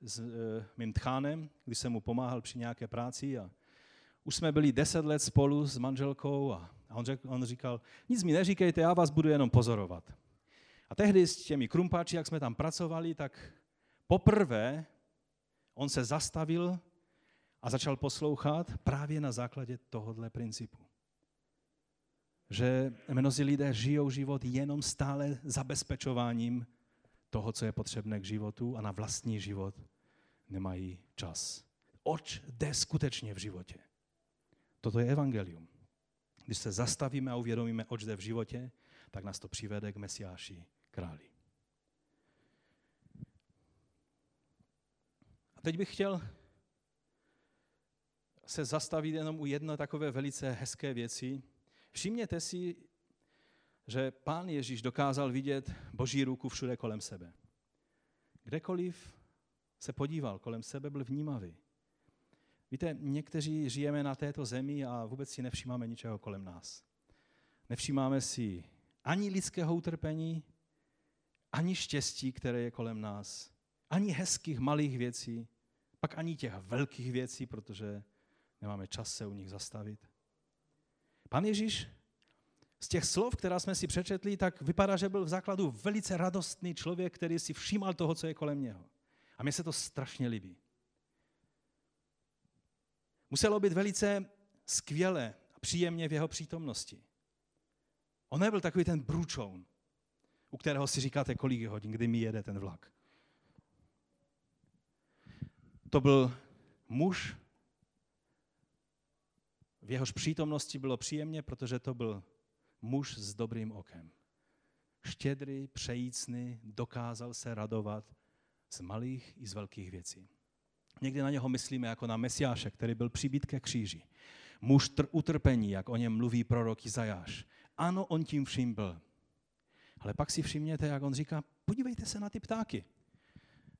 s e, mým tchánem, když jsem mu pomáhal při nějaké práci a už jsme byli deset let spolu s manželkou a on, řekl, on říkal, nic mi neříkejte, já vás budu jenom pozorovat. A tehdy s těmi krumpáči, jak jsme tam pracovali, tak poprvé on se zastavil a začal poslouchat právě na základě tohohle principu. Že mnozí lidé žijou život jenom stále zabezpečováním toho, co je potřebné k životu a na vlastní život nemají čas. Oč jde skutečně v životě? Toto je evangelium. Když se zastavíme a uvědomíme, oč jde v životě, tak nás to přivede k Mesiáši králi. A teď bych chtěl se zastavit jenom u jedné takové velice hezké věci. Všimněte si, že pán Ježíš dokázal vidět boží ruku všude kolem sebe. Kdekoliv se podíval kolem sebe, byl vnímavý. Víte, někteří žijeme na této zemi a vůbec si nevšímáme ničeho kolem nás. Nevšímáme si ani lidského utrpení, ani štěstí, které je kolem nás, ani hezkých malých věcí, pak ani těch velkých věcí, protože nemáme čas se u nich zastavit. Pan Ježíš z těch slov, která jsme si přečetli, tak vypadá, že byl v základu velice radostný člověk, který si všímal toho, co je kolem něho. A mně se to strašně líbí. Muselo být velice skvěle a příjemně v jeho přítomnosti. On nebyl takový ten bručoun, u kterého si říkáte, kolik je hodin, kdy mi jede ten vlak. To byl muž, v jehož přítomnosti bylo příjemně, protože to byl muž s dobrým okem. Štědrý, přejícný, dokázal se radovat z malých i z velkých věcí. Někdy na něho myslíme jako na Mesiáše, který byl přibít ke kříži. Muž tr- utrpení, jak o něm mluví prorok Izajáš. Ano, on tím vším byl. Ale pak si všimněte, jak on říká, podívejte se na ty ptáky.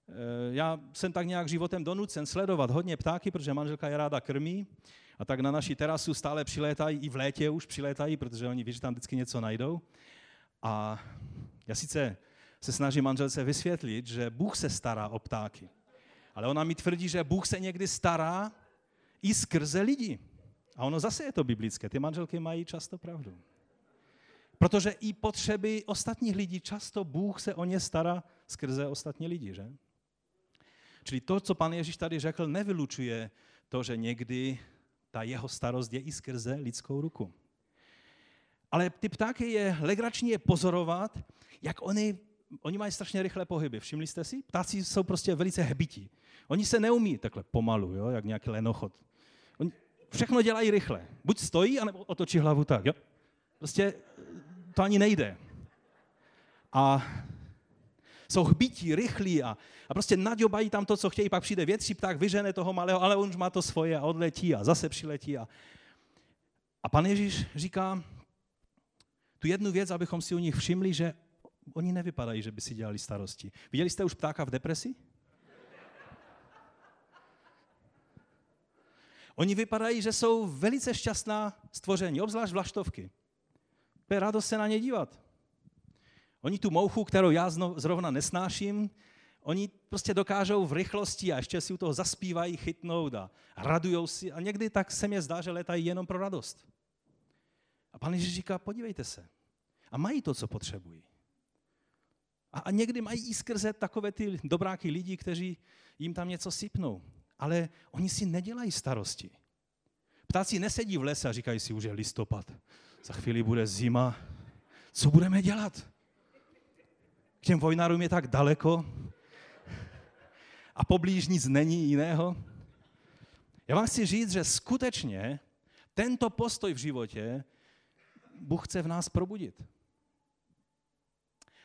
Eh, já jsem tak nějak životem donucen sledovat hodně ptáky, protože manželka je ráda krmí a tak na naší terasu stále přilétají, i v létě už přilétají, protože oni ví, že tam vždycky něco najdou. A já sice se snažím manželce vysvětlit, že Bůh se stará o ptáky. Ale ona mi tvrdí, že Bůh se někdy stará i skrze lidi. A ono zase je to biblické. Ty manželky mají často pravdu. Protože i potřeby ostatních lidí, často Bůh se o ně stará skrze ostatní lidi, že? Čili to, co pan Ježíš tady řekl, nevylučuje to, že někdy ta jeho starost je i skrze lidskou ruku. Ale ty ptáky je legrační je pozorovat, jak oni, oni mají strašně rychlé pohyby. Všimli jste si? Ptáci jsou prostě velice hebití. Oni se neumí takhle pomalu, jo, jak nějaký lenochod. Oni všechno dělají rychle. Buď stojí, anebo otočí hlavu tak. Jo? Prostě to ani nejde. A jsou hbití, rychlí a, a prostě naďobají tam to, co chtějí, pak přijde větší pták, vyžene toho malého, ale on už má to svoje a odletí a zase přiletí. A, a pan Ježíš říká tu jednu věc, abychom si u nich všimli, že oni nevypadají, že by si dělali starosti. Viděli jste už ptáka v depresi? Oni vypadají, že jsou velice šťastná stvoření, obzvlášť vlaštovky. Je radost se na ně dívat. Oni tu mouchu, kterou já zrovna nesnáším, oni prostě dokážou v rychlosti a ještě si u toho zaspívají, chytnout a radujou si. A někdy tak se mě zdá, že letají jenom pro radost. A pan Ježíš říká, podívejte se. A mají to, co potřebují. A, a někdy mají i skrze takové ty dobráky lidí, kteří jim tam něco sypnou. Ale oni si nedělají starosti. Ptáci nesedí v lese a říkají si, už je listopad. Za chvíli bude zima. Co budeme dělat? Těm vojnárům je tak daleko a poblíž nic není jiného. Já vám chci říct, že skutečně tento postoj v životě Bůh chce v nás probudit.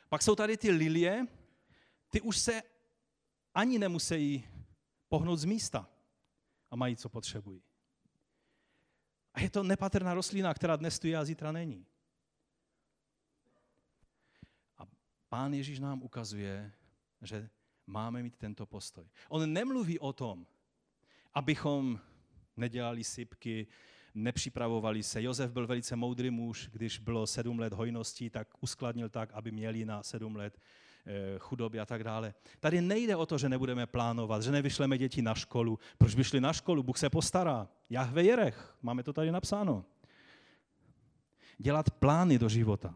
Pak jsou tady ty lilie, ty už se ani nemusí pohnout z místa a mají, co potřebují. A je to nepatrná rostlina, která dnes tu je a zítra není. A pán Ježíš nám ukazuje, že máme mít tento postoj. On nemluví o tom, abychom nedělali sypky, nepřipravovali se. Josef byl velice moudrý muž, když bylo sedm let hojností, tak uskladnil tak, aby měli na sedm let eh, chudoby a tak dále. Tady nejde o to, že nebudeme plánovat, že nevyšleme děti na školu. Proč by šli na školu? Bůh se postará. Jahve Jerech, máme to tady napsáno. Dělat plány do života.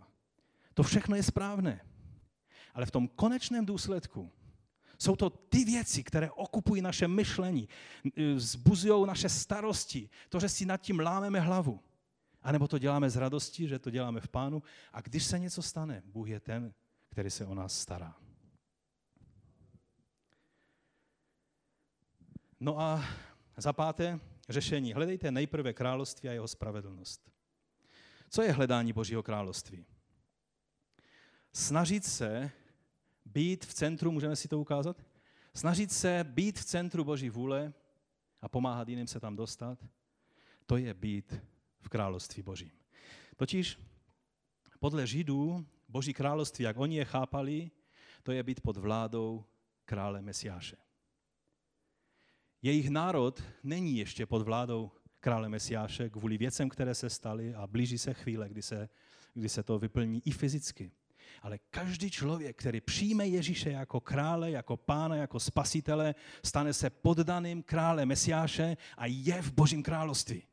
To všechno je správné. Ale v tom konečném důsledku jsou to ty věci, které okupují naše myšlení, zbuzují naše starosti, to, že si nad tím lámeme hlavu. A nebo to děláme z radosti, že to děláme v pánu. A když se něco stane, Bůh je ten, který se o nás stará. No a za páté, řešení. Hledejte nejprve království a jeho spravedlnost. Co je hledání Božího království? Snažit se být v centru, můžeme si to ukázat? Snažit se být v centru Boží vůle a pomáhat jiným se tam dostat, to je být v království Božím. Totiž podle Židů Boží království, jak oni je chápali, to je být pod vládou krále Mesiáše. Jejich národ není ještě pod vládou krále Mesiáše kvůli věcem, které se staly a blíží se chvíle, kdy se, kdy se to vyplní i fyzicky. Ale každý člověk, který přijme Ježíše jako krále, jako pána, jako spasitele, stane se poddaným krále Mesiáše a je v Božím království.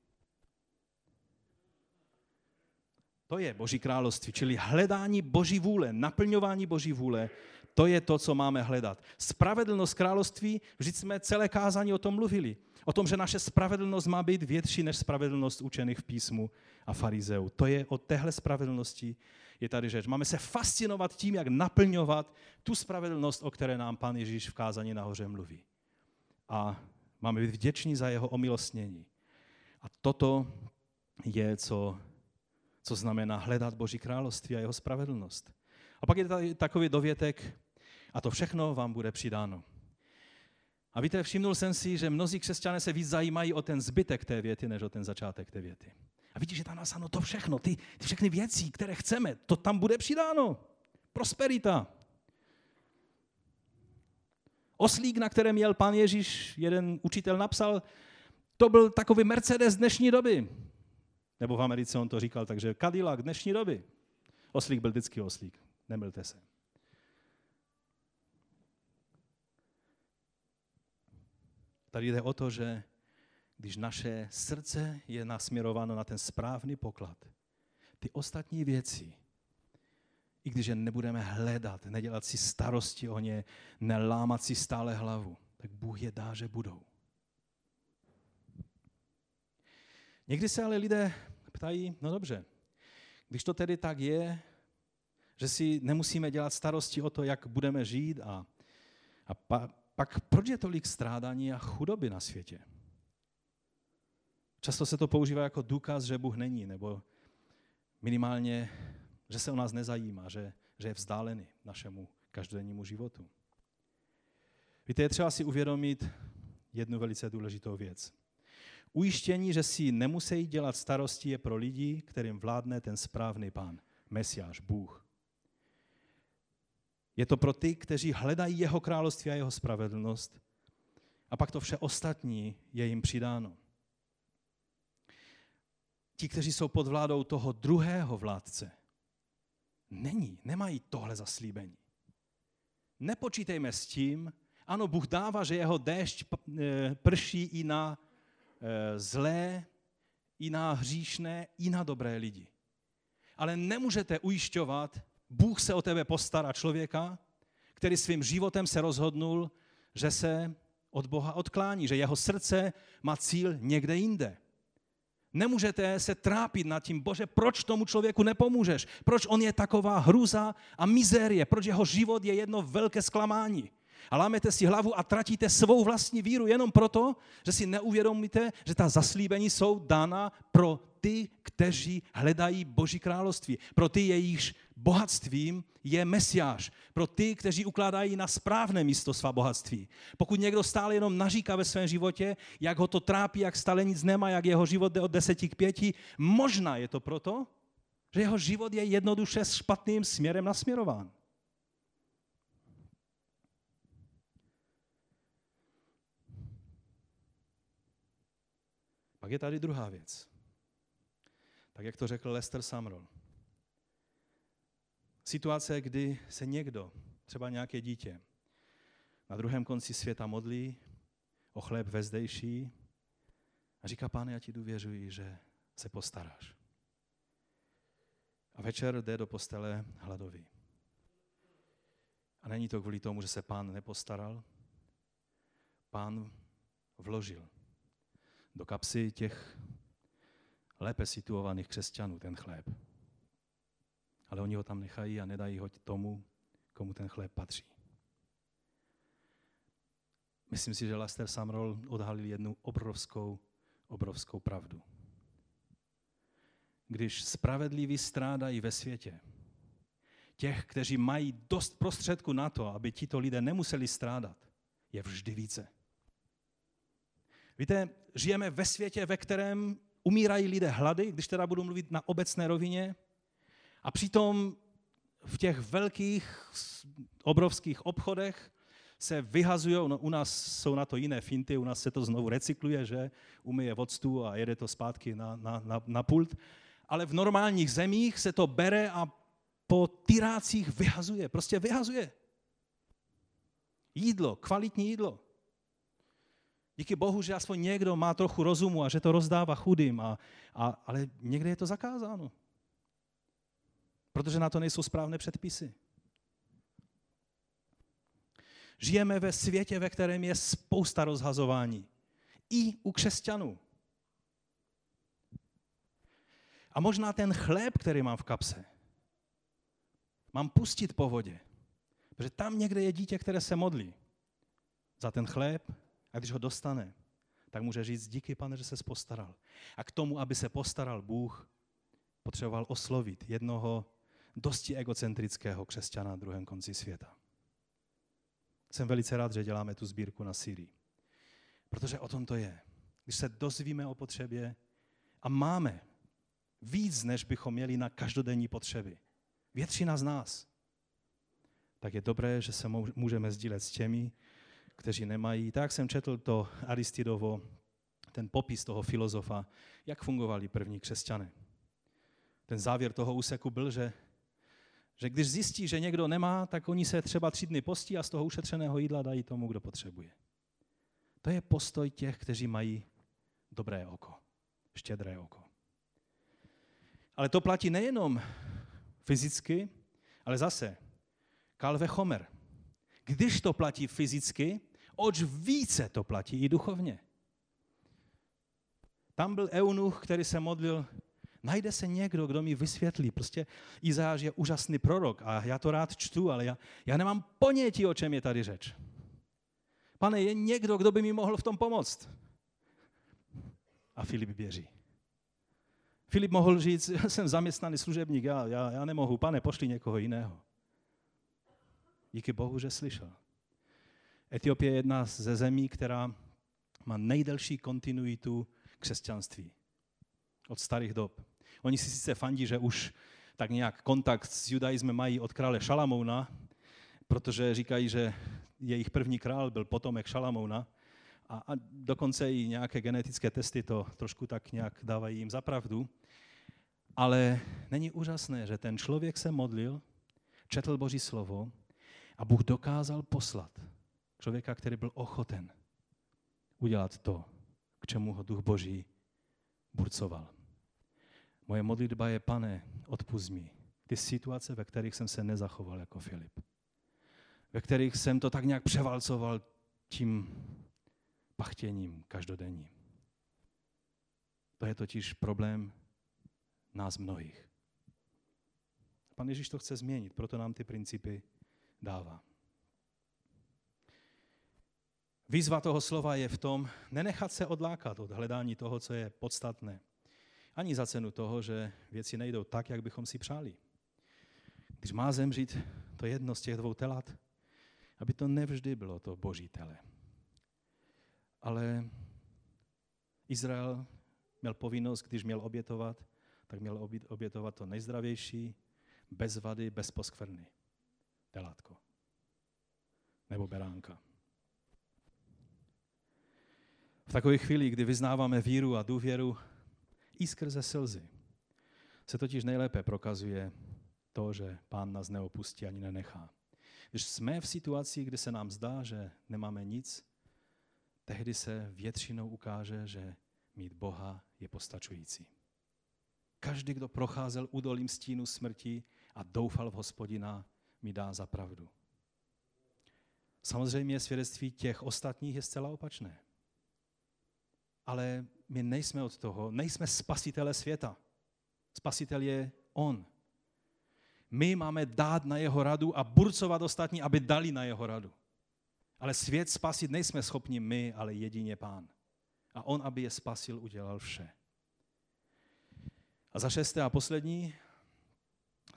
To je Boží království, čili hledání Boží vůle, naplňování Boží vůle, to je to, co máme hledat. Spravedlnost království, vždyť jsme celé kázání o tom mluvili. O tom, že naše spravedlnost má být větší než spravedlnost učených v písmu a farizeů. To je o téhle spravedlnosti, je tady řeč. Máme se fascinovat tím, jak naplňovat tu spravedlnost, o které nám pan Ježíš v kázání nahoře mluví. A máme být vděční za jeho omilostnění. A toto je, co, co znamená hledat Boží království a jeho spravedlnost. A pak je tady takový dovětek, a to všechno vám bude přidáno. A víte, všimnul jsem si, že mnozí křesťané se víc zajímají o ten zbytek té věty, než o ten začátek té věty. A vidíš, že tam napsáno to všechno, ty, ty všechny věci, které chceme, to tam bude přidáno. Prosperita. Oslík, na kterém jel pan Ježíš, jeden učitel napsal, to byl takový Mercedes dnešní doby. Nebo v Americe on to říkal, takže Cadillac dnešní doby. Oslík byl vždycky oslík, nemylte se. Tady jde o to, že když naše srdce je nasměrováno na ten správný poklad, ty ostatní věci, i když je nebudeme hledat, nedělat si starosti o ně, nelámat si stále hlavu, tak Bůh je dá, že budou. Někdy se ale lidé ptají, no dobře, když to tedy tak je, že si nemusíme dělat starosti o to, jak budeme žít a, a pa, pak proč je tolik strádání a chudoby na světě? Často se to používá jako důkaz, že Bůh není, nebo minimálně, že se o nás nezajímá, že, že je vzdálený našemu každodennímu životu. Víte, je třeba si uvědomit jednu velice důležitou věc. Ujištění, že si nemusí dělat starosti, je pro lidi, kterým vládne ten správný pán, Mesiáš, Bůh. Je to pro ty, kteří hledají jeho království a jeho spravedlnost a pak to vše ostatní je jim přidáno ti, kteří jsou pod vládou toho druhého vládce, není, nemají tohle zaslíbení. Nepočítejme s tím, ano, Bůh dává, že jeho déšť e, prší i na e, zlé, i na hříšné, i na dobré lidi. Ale nemůžete ujišťovat, Bůh se o tebe postará člověka, který svým životem se rozhodnul, že se od Boha odklání, že jeho srdce má cíl někde jinde. Nemůžete se trápit nad tím, bože, proč tomu člověku nepomůžeš? Proč on je taková hruza a mizérie? Proč jeho život je jedno velké zklamání? A lámete si hlavu a tratíte svou vlastní víru jenom proto, že si neuvědomíte, že ta zaslíbení jsou dána pro ty, kteří hledají Boží království. Pro ty, jejichž bohatstvím je mesiáš pro ty, kteří ukládají na správné místo svá bohatství. Pokud někdo stále jenom naříká ve svém životě, jak ho to trápí, jak stále nic nemá, jak jeho život jde od deseti k pěti, možná je to proto, že jeho život je jednoduše s špatným směrem nasměrován. Pak je tady druhá věc. Tak jak to řekl Lester Sumrall. Situace, kdy se někdo, třeba nějaké dítě, na druhém konci světa modlí o chléb vezdejší a říká, pane, já ti důvěřuji, že se postaráš. A večer jde do postele hladový. A není to kvůli tomu, že se pán nepostaral. Pán vložil do kapsy těch lépe situovaných křesťanů ten chléb. Ale oni ho tam nechají a nedají ho tomu, komu ten chléb patří. Myslím si, že Lester Samrol odhalil jednu obrovskou, obrovskou pravdu. Když spravedliví strádají ve světě, těch, kteří mají dost prostředku na to, aby tito lidé nemuseli strádat, je vždy více. Víte, žijeme ve světě, ve kterém umírají lidé hlady, když teda budu mluvit na obecné rovině, a přitom v těch velkých, obrovských obchodech se vyhazují, no, u nás jsou na to jiné finty, u nás se to znovu recykluje, že umyje vodstů a jede to zpátky na, na, na, na pult, ale v normálních zemích se to bere a po tyrácích vyhazuje, prostě vyhazuje. Jídlo, kvalitní jídlo. Díky Bohu, že aspoň někdo má trochu rozumu a že to rozdává chudým, a, a, ale někde je to zakázáno. Protože na to nejsou správné předpisy. Žijeme ve světě, ve kterém je spousta rozhazování. I u křesťanů. A možná ten chléb, který mám v kapse, mám pustit po vodě. Protože tam někde je dítě, které se modlí za ten chléb, a když ho dostane, tak může říct, díky pane, že se postaral. A k tomu, aby se postaral Bůh, potřeboval oslovit jednoho dosti egocentrického křesťana na druhém konci světa. Jsem velice rád, že děláme tu sbírku na Syrii. Protože o tom to je. Když se dozvíme o potřebě a máme víc, než bychom měli na každodenní potřeby, většina z nás, tak je dobré, že se můžeme sdílet s těmi, kteří nemají. Tak jsem četl to Aristidovo, ten popis toho filozofa, jak fungovali první křesťané. Ten závěr toho úseku byl, že, že když zjistí, že někdo nemá, tak oni se třeba tři dny postí a z toho ušetřeného jídla dají tomu, kdo potřebuje. To je postoj těch, kteří mají dobré oko, štědré oko. Ale to platí nejenom fyzicky, ale zase Kalve Homer, když to platí fyzicky, oč více to platí i duchovně. Tam byl eunuch, který se modlil, najde se někdo, kdo mi vysvětlí. Prostě Izáš je úžasný prorok a já to rád čtu, ale já, já nemám ponětí, o čem je tady řeč. Pane, je někdo, kdo by mi mohl v tom pomoct? A Filip běží. Filip mohl říct, jsem zaměstnaný služebník, já, já, já nemohu, pane, pošli někoho jiného. Díky Bohu, že slyšel. Etiopie je jedna ze zemí, která má nejdelší kontinuitu křesťanství od starých dob. Oni si sice fandí, že už tak nějak kontakt s judaismem mají od krále Šalamouna, protože říkají, že jejich první král byl potomek Šalamouna a, a dokonce i nějaké genetické testy to trošku tak nějak dávají jim zapravdu. Ale není úžasné, že ten člověk se modlil, četl Boží slovo a Bůh dokázal poslat člověka, který byl ochoten udělat to, k čemu ho Duch Boží burcoval. Moje modlitba je, pane, odpust mi ty situace, ve kterých jsem se nezachoval jako Filip. Ve kterých jsem to tak nějak převalcoval tím pachtěním každodenním. To je totiž problém nás mnohých. Pan Ježíš to chce změnit, proto nám ty principy dává. Výzva toho slova je v tom, nenechat se odlákat od hledání toho, co je podstatné. Ani za cenu toho, že věci nejdou tak, jak bychom si přáli. když má zemřít to jedno z těch dvou telat, aby to nevždy bylo to boží tele. Ale Izrael měl povinnost, když měl obětovat, tak měl obětovat to nejzdravější, bez vady, bez poskvrny. Telátko. Nebo beránka. V takové chvíli, kdy vyznáváme víru a důvěru i skrze slzy, se totiž nejlépe prokazuje to, že pán nás neopustí ani nenechá. Když jsme v situaci, kdy se nám zdá, že nemáme nic, tehdy se většinou ukáže, že mít Boha je postačující. Každý, kdo procházel údolím stínu smrti a doufal v hospodina, mi dá za pravdu. Samozřejmě svědectví těch ostatních je zcela opačné. Ale my nejsme od toho, nejsme spasitele světa. Spasitel je On. My máme dát na jeho radu a burcovat ostatní, aby dali na jeho radu. Ale svět spasit nejsme schopni my, ale jedině Pán. A On, aby je spasil, udělal vše. A za šesté a poslední,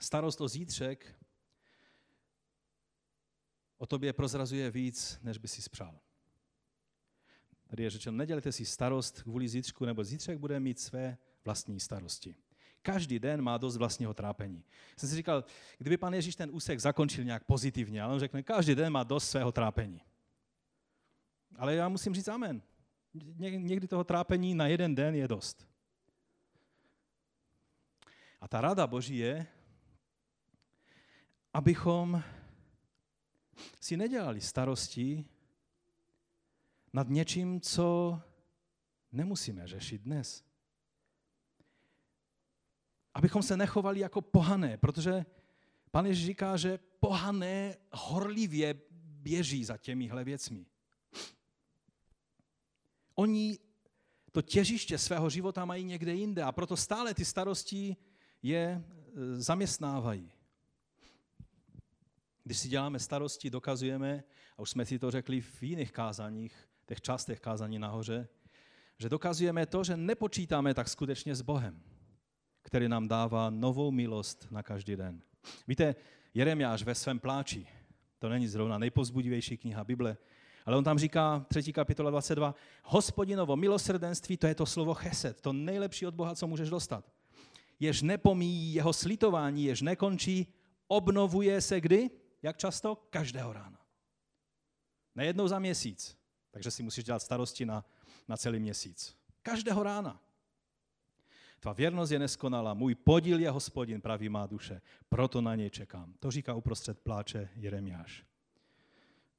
starost o zítřek o tobě prozrazuje víc, než by si spřál. Tady je řečeno, nedělejte si starost kvůli zítřku, nebo zítřek bude mít své vlastní starosti. Každý den má dost vlastního trápení. Jsem si říkal, kdyby pan Ježíš ten úsek zakončil nějak pozitivně, ale on řekne, každý den má dost svého trápení. Ale já musím říct amen. Někdy toho trápení na jeden den je dost. A ta rada Boží je, abychom si nedělali starosti nad něčím, co nemusíme řešit dnes. Abychom se nechovali jako pohané, protože pan Ježíš říká, že pohané horlivě běží za těmihle věcmi. Oni to těžiště svého života mají někde jinde a proto stále ty starosti je e, zaměstnávají. Když si děláme starosti, dokazujeme, a už jsme si to řekli v jiných kázaních, těch částech kázání nahoře, že dokazujeme to, že nepočítáme tak skutečně s Bohem, který nám dává novou milost na každý den. Víte, Jeremiáš ve svém pláči, to není zrovna nejpozbudivější kniha Bible, ale on tam říká, 3. kapitola 22, hospodinovo milosrdenství, to je to slovo chesed, to nejlepší od Boha, co můžeš dostat. Jež nepomíjí jeho slitování, jež nekončí, obnovuje se kdy? Jak často? Každého rána. Nejednou za měsíc. Takže si musíš dělat starosti na, na celý měsíc. Každého rána. Tvá věrnost je neskonalá, můj podíl je hospodin, praví má duše, proto na něj čekám. To říká uprostřed pláče Jeremiáš.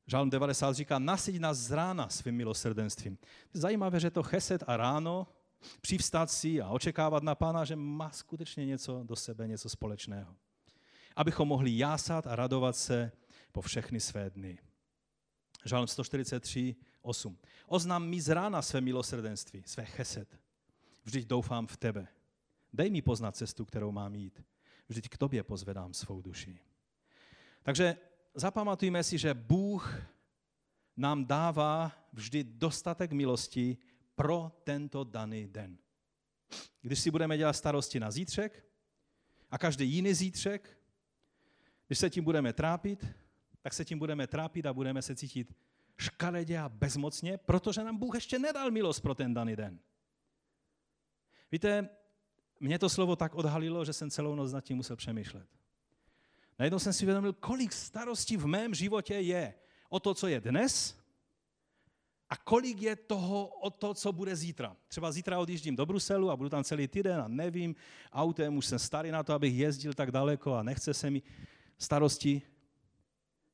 Žálm 90 říká, nasyť nás z rána svým milosrdenstvím. Zajímavé, že to cheset a ráno, přivstat si a očekávat na Pána, že má skutečně něco do sebe, něco společného. Abychom mohli jásat a radovat se po všechny své dny. Žálm 143, 8. Oznám mi z rána své milosrdenství, své cheset. Vždyť doufám v tebe. Dej mi poznat cestu, kterou mám jít. Vždyť k tobě pozvedám svou duši. Takže zapamatujme si, že Bůh nám dává vždy dostatek milosti pro tento daný den. Když si budeme dělat starosti na zítřek a každý jiný zítřek, když se tím budeme trápit, tak se tím budeme trápit a budeme se cítit škaredě a bezmocně, protože nám Bůh ještě nedal milost pro ten daný den. Víte, mě to slovo tak odhalilo, že jsem celou noc nad tím musel přemýšlet. Najednou jsem si uvědomil, kolik starostí v mém životě je o to, co je dnes a kolik je toho o to, co bude zítra. Třeba zítra odjíždím do Bruselu a budu tam celý týden a nevím, autem už jsem starý na to, abych jezdil tak daleko a nechce se mi starosti.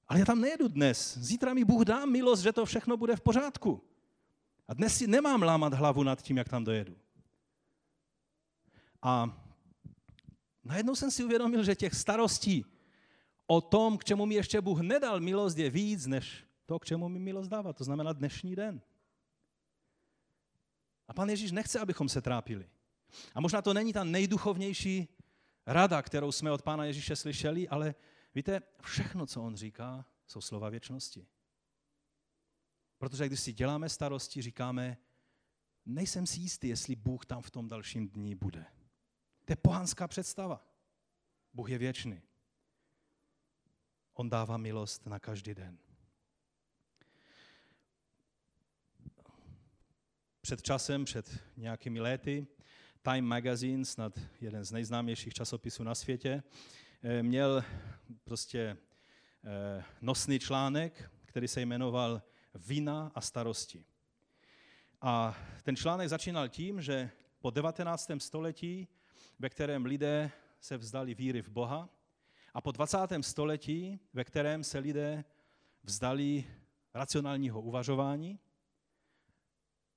Ale já tam nejedu dnes. Zítra mi Bůh dá milost, že to všechno bude v pořádku. A dnes si nemám lámat hlavu nad tím, jak tam dojedu. A najednou jsem si uvědomil, že těch starostí o tom, k čemu mi ještě Bůh nedal milost, je víc, než to, k čemu mi milost dává. To znamená dnešní den. A pan Ježíš nechce, abychom se trápili. A možná to není ta nejduchovnější rada, kterou jsme od Pána Ježíše slyšeli, ale víte, všechno, co on říká, jsou slova věčnosti. Protože když si děláme starosti, říkáme, nejsem si jistý, jestli Bůh tam v tom dalším dní bude. To je pohanská představa. Bůh je věčný. On dává milost na každý den. Před časem, před nějakými léty, Time Magazine, snad jeden z nejznámějších časopisů na světě, měl prostě eh, nosný článek, který se jmenoval Vina a starosti. A ten článek začínal tím, že po 19. století, ve kterém lidé se vzdali víry v Boha, a po 20. století, ve kterém se lidé vzdali racionálního uvažování,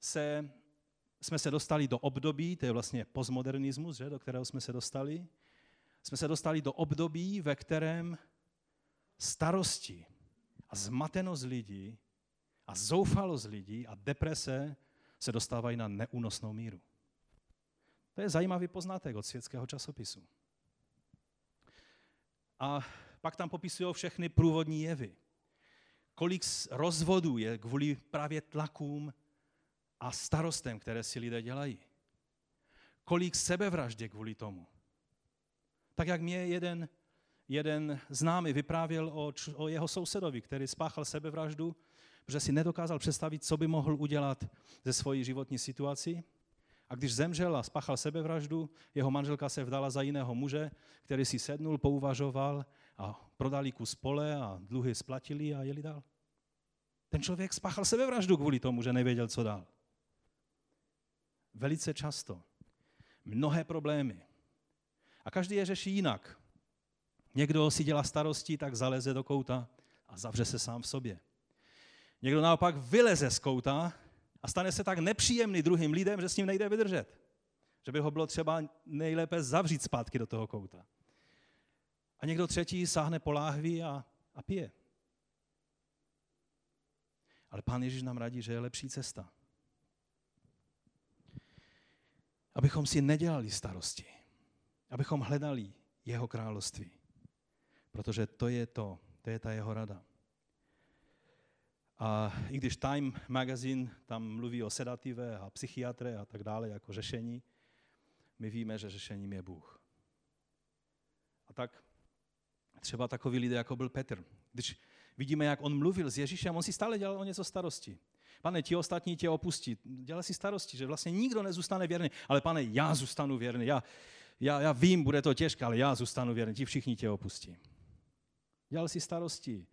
se, jsme se dostali do období, to je vlastně postmodernismus, že, do kterého jsme se dostali, jsme se dostali do období, ve kterém starosti a zmatenost lidí a zoufalost lidí a deprese se dostávají na neúnosnou míru. To je zajímavý poznatek od světského časopisu. A pak tam popisují všechny průvodní jevy. Kolik rozvodů je kvůli právě tlakům a starostem, které si lidé dělají. Kolik sebevražd je kvůli tomu. Tak jak mě jeden, jeden známý vyprávěl o, o jeho sousedovi, který spáchal sebevraždu, protože si nedokázal představit, co by mohl udělat ze svojí životní situací. A když zemřel a spáchal sebevraždu, jeho manželka se vdala za jiného muže, který si sednul, pouvažoval a prodali kus pole a dluhy splatili a jeli dál. Ten člověk spáchal sebevraždu kvůli tomu, že nevěděl, co dál. Velice často. Mnohé problémy. A každý je řeší jinak. Někdo si dělá starosti, tak zaleze do kouta a zavře se sám v sobě. Někdo naopak vyleze z kouta a stane se tak nepříjemný druhým lidem, že s ním nejde vydržet. Že by ho bylo třeba nejlépe zavřít zpátky do toho kouta. A někdo třetí sáhne po láhvi a, a pije. Ale pán Ježíš nám radí, že je lepší cesta. Abychom si nedělali starosti. Abychom hledali jeho království. Protože to je to, to je ta jeho rada. A i když Time Magazine tam mluví o sedative a psychiatre a tak dále jako řešení, my víme, že řešením je Bůh. A tak třeba takový lidé, jako byl Petr. Když vidíme, jak on mluvil s Ježíšem, on si stále dělal o něco starosti. Pane, ti ostatní tě opustí. Dělal si starosti, že vlastně nikdo nezůstane věrný. Ale pane, já zůstanu věrný. Já, já, já vím, bude to těžké, ale já zůstanu věrný. Ti všichni tě opustí. Dělal si starosti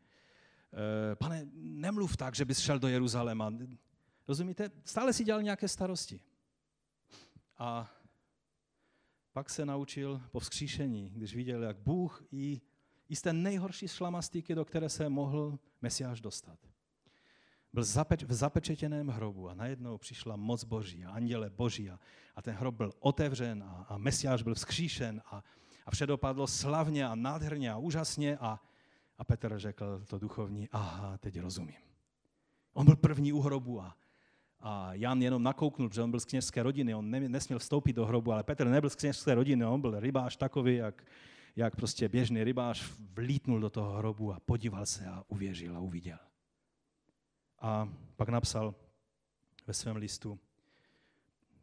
Eh, pane, nemluv tak, že bys šel do Jeruzaléma. Rozumíte? Stále si dělal nějaké starosti. A pak se naučil po vzkříšení, když viděl, jak Bůh i, i z té nejhorší šlamastiky, do které se mohl Mesiáš dostat. Byl zapeč, v zapečetěném hrobu a najednou přišla moc Boží a anděle Boží a, a ten hrob byl otevřen a, a Mesiáš byl vzkříšen a, a vše dopadlo slavně a nádherně a úžasně a, a Petr řekl to duchovní, aha, teď rozumím. On byl první u hrobu a, a Jan jenom nakouknul, že on byl z kněžské rodiny, on ne, nesměl vstoupit do hrobu, ale Petr nebyl z kněžské rodiny, on byl rybář takový, jak, jak prostě běžný rybář vlítnul do toho hrobu a podíval se a uvěřil a uviděl. A pak napsal ve svém listu,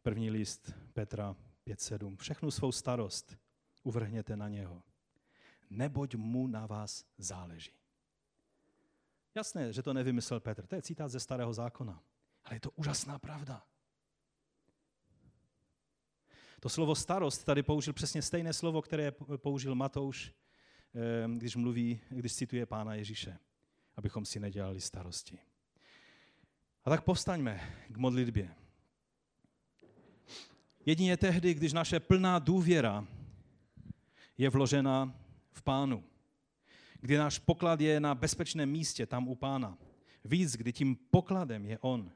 první list Petra 5.7, všechnu svou starost uvrhněte na něho neboť mu na vás záleží. Jasné, že to nevymyslel Petr, to je citát ze starého zákona, ale je to úžasná pravda. To slovo starost tady použil přesně stejné slovo, které použil Matouš, eh, když mluví, když cituje Pána Ježíše, abychom si nedělali starosti. A tak povstaňme k modlitbě. Jedině tehdy, když naše plná důvěra je vložena v pánu. Kdy náš poklad je na bezpečném místě, tam u pána. Víc, kdy tím pokladem je on.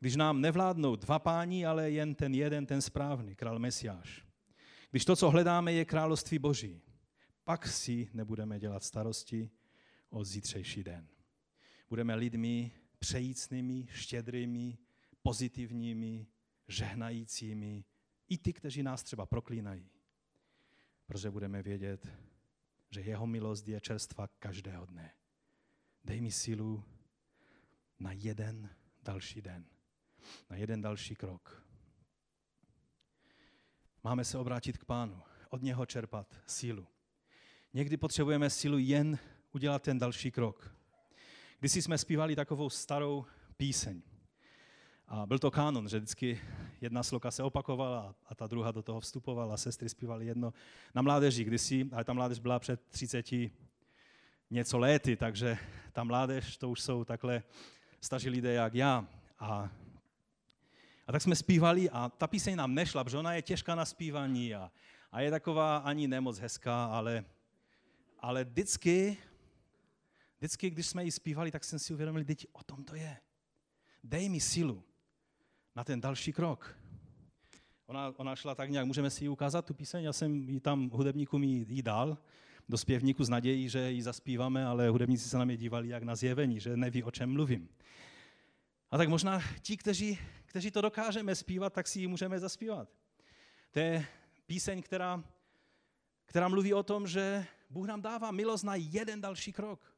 Když nám nevládnou dva páni, ale jen ten jeden, ten správný, král Mesiáš. Když to, co hledáme, je království Boží, pak si nebudeme dělat starosti o zítřejší den. Budeme lidmi přejícnými, štědrými, pozitivními, žehnajícími, i ty, kteří nás třeba proklínají. Protože budeme vědět, že jeho milost je čerstva každého dne. Dej mi sílu na jeden další den, na jeden další krok. Máme se obrátit k pánu, od něho čerpat sílu. Někdy potřebujeme sílu jen udělat ten další krok. Když jsme zpívali takovou starou píseň. A byl to kánon, že vždycky jedna sloka se opakovala a ta druhá do toho vstupovala, sestry zpívali jedno. Na mládeži kdysi, ale ta mládež byla před 30 něco léty, takže ta mládež, to už jsou takhle staří lidé jak já. A, a tak jsme zpívali a ta píseň nám nešla, protože ona je těžká na zpívání a, a je taková ani nemoc hezká, ale, ale vždycky, vždycky, když jsme ji zpívali, tak jsem si uvědomil, teď o tom to je. Dej mi sílu na ten další krok. Ona, ona šla tak nějak, můžeme si ji ukázat, tu píseň, já jsem ji tam hudebníkům jí, jí dal, do zpěvníku s nadějí, že ji zaspíváme, ale hudebníci se na mě dívali jak na zjevení, že neví, o čem mluvím. A tak možná ti, kteří, kteří to dokážeme zpívat, tak si ji můžeme zaspívat. To je píseň, která, která mluví o tom, že Bůh nám dává milost na jeden další krok.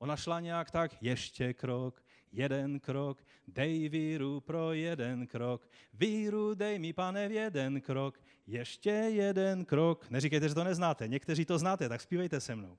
Ona šla nějak tak, ještě krok, jeden krok, dej víru pro jeden krok, víru dej mi, pane, v jeden krok, ještě jeden krok. Neříkejte, že to neznáte, někteří to znáte, tak zpívejte se mnou.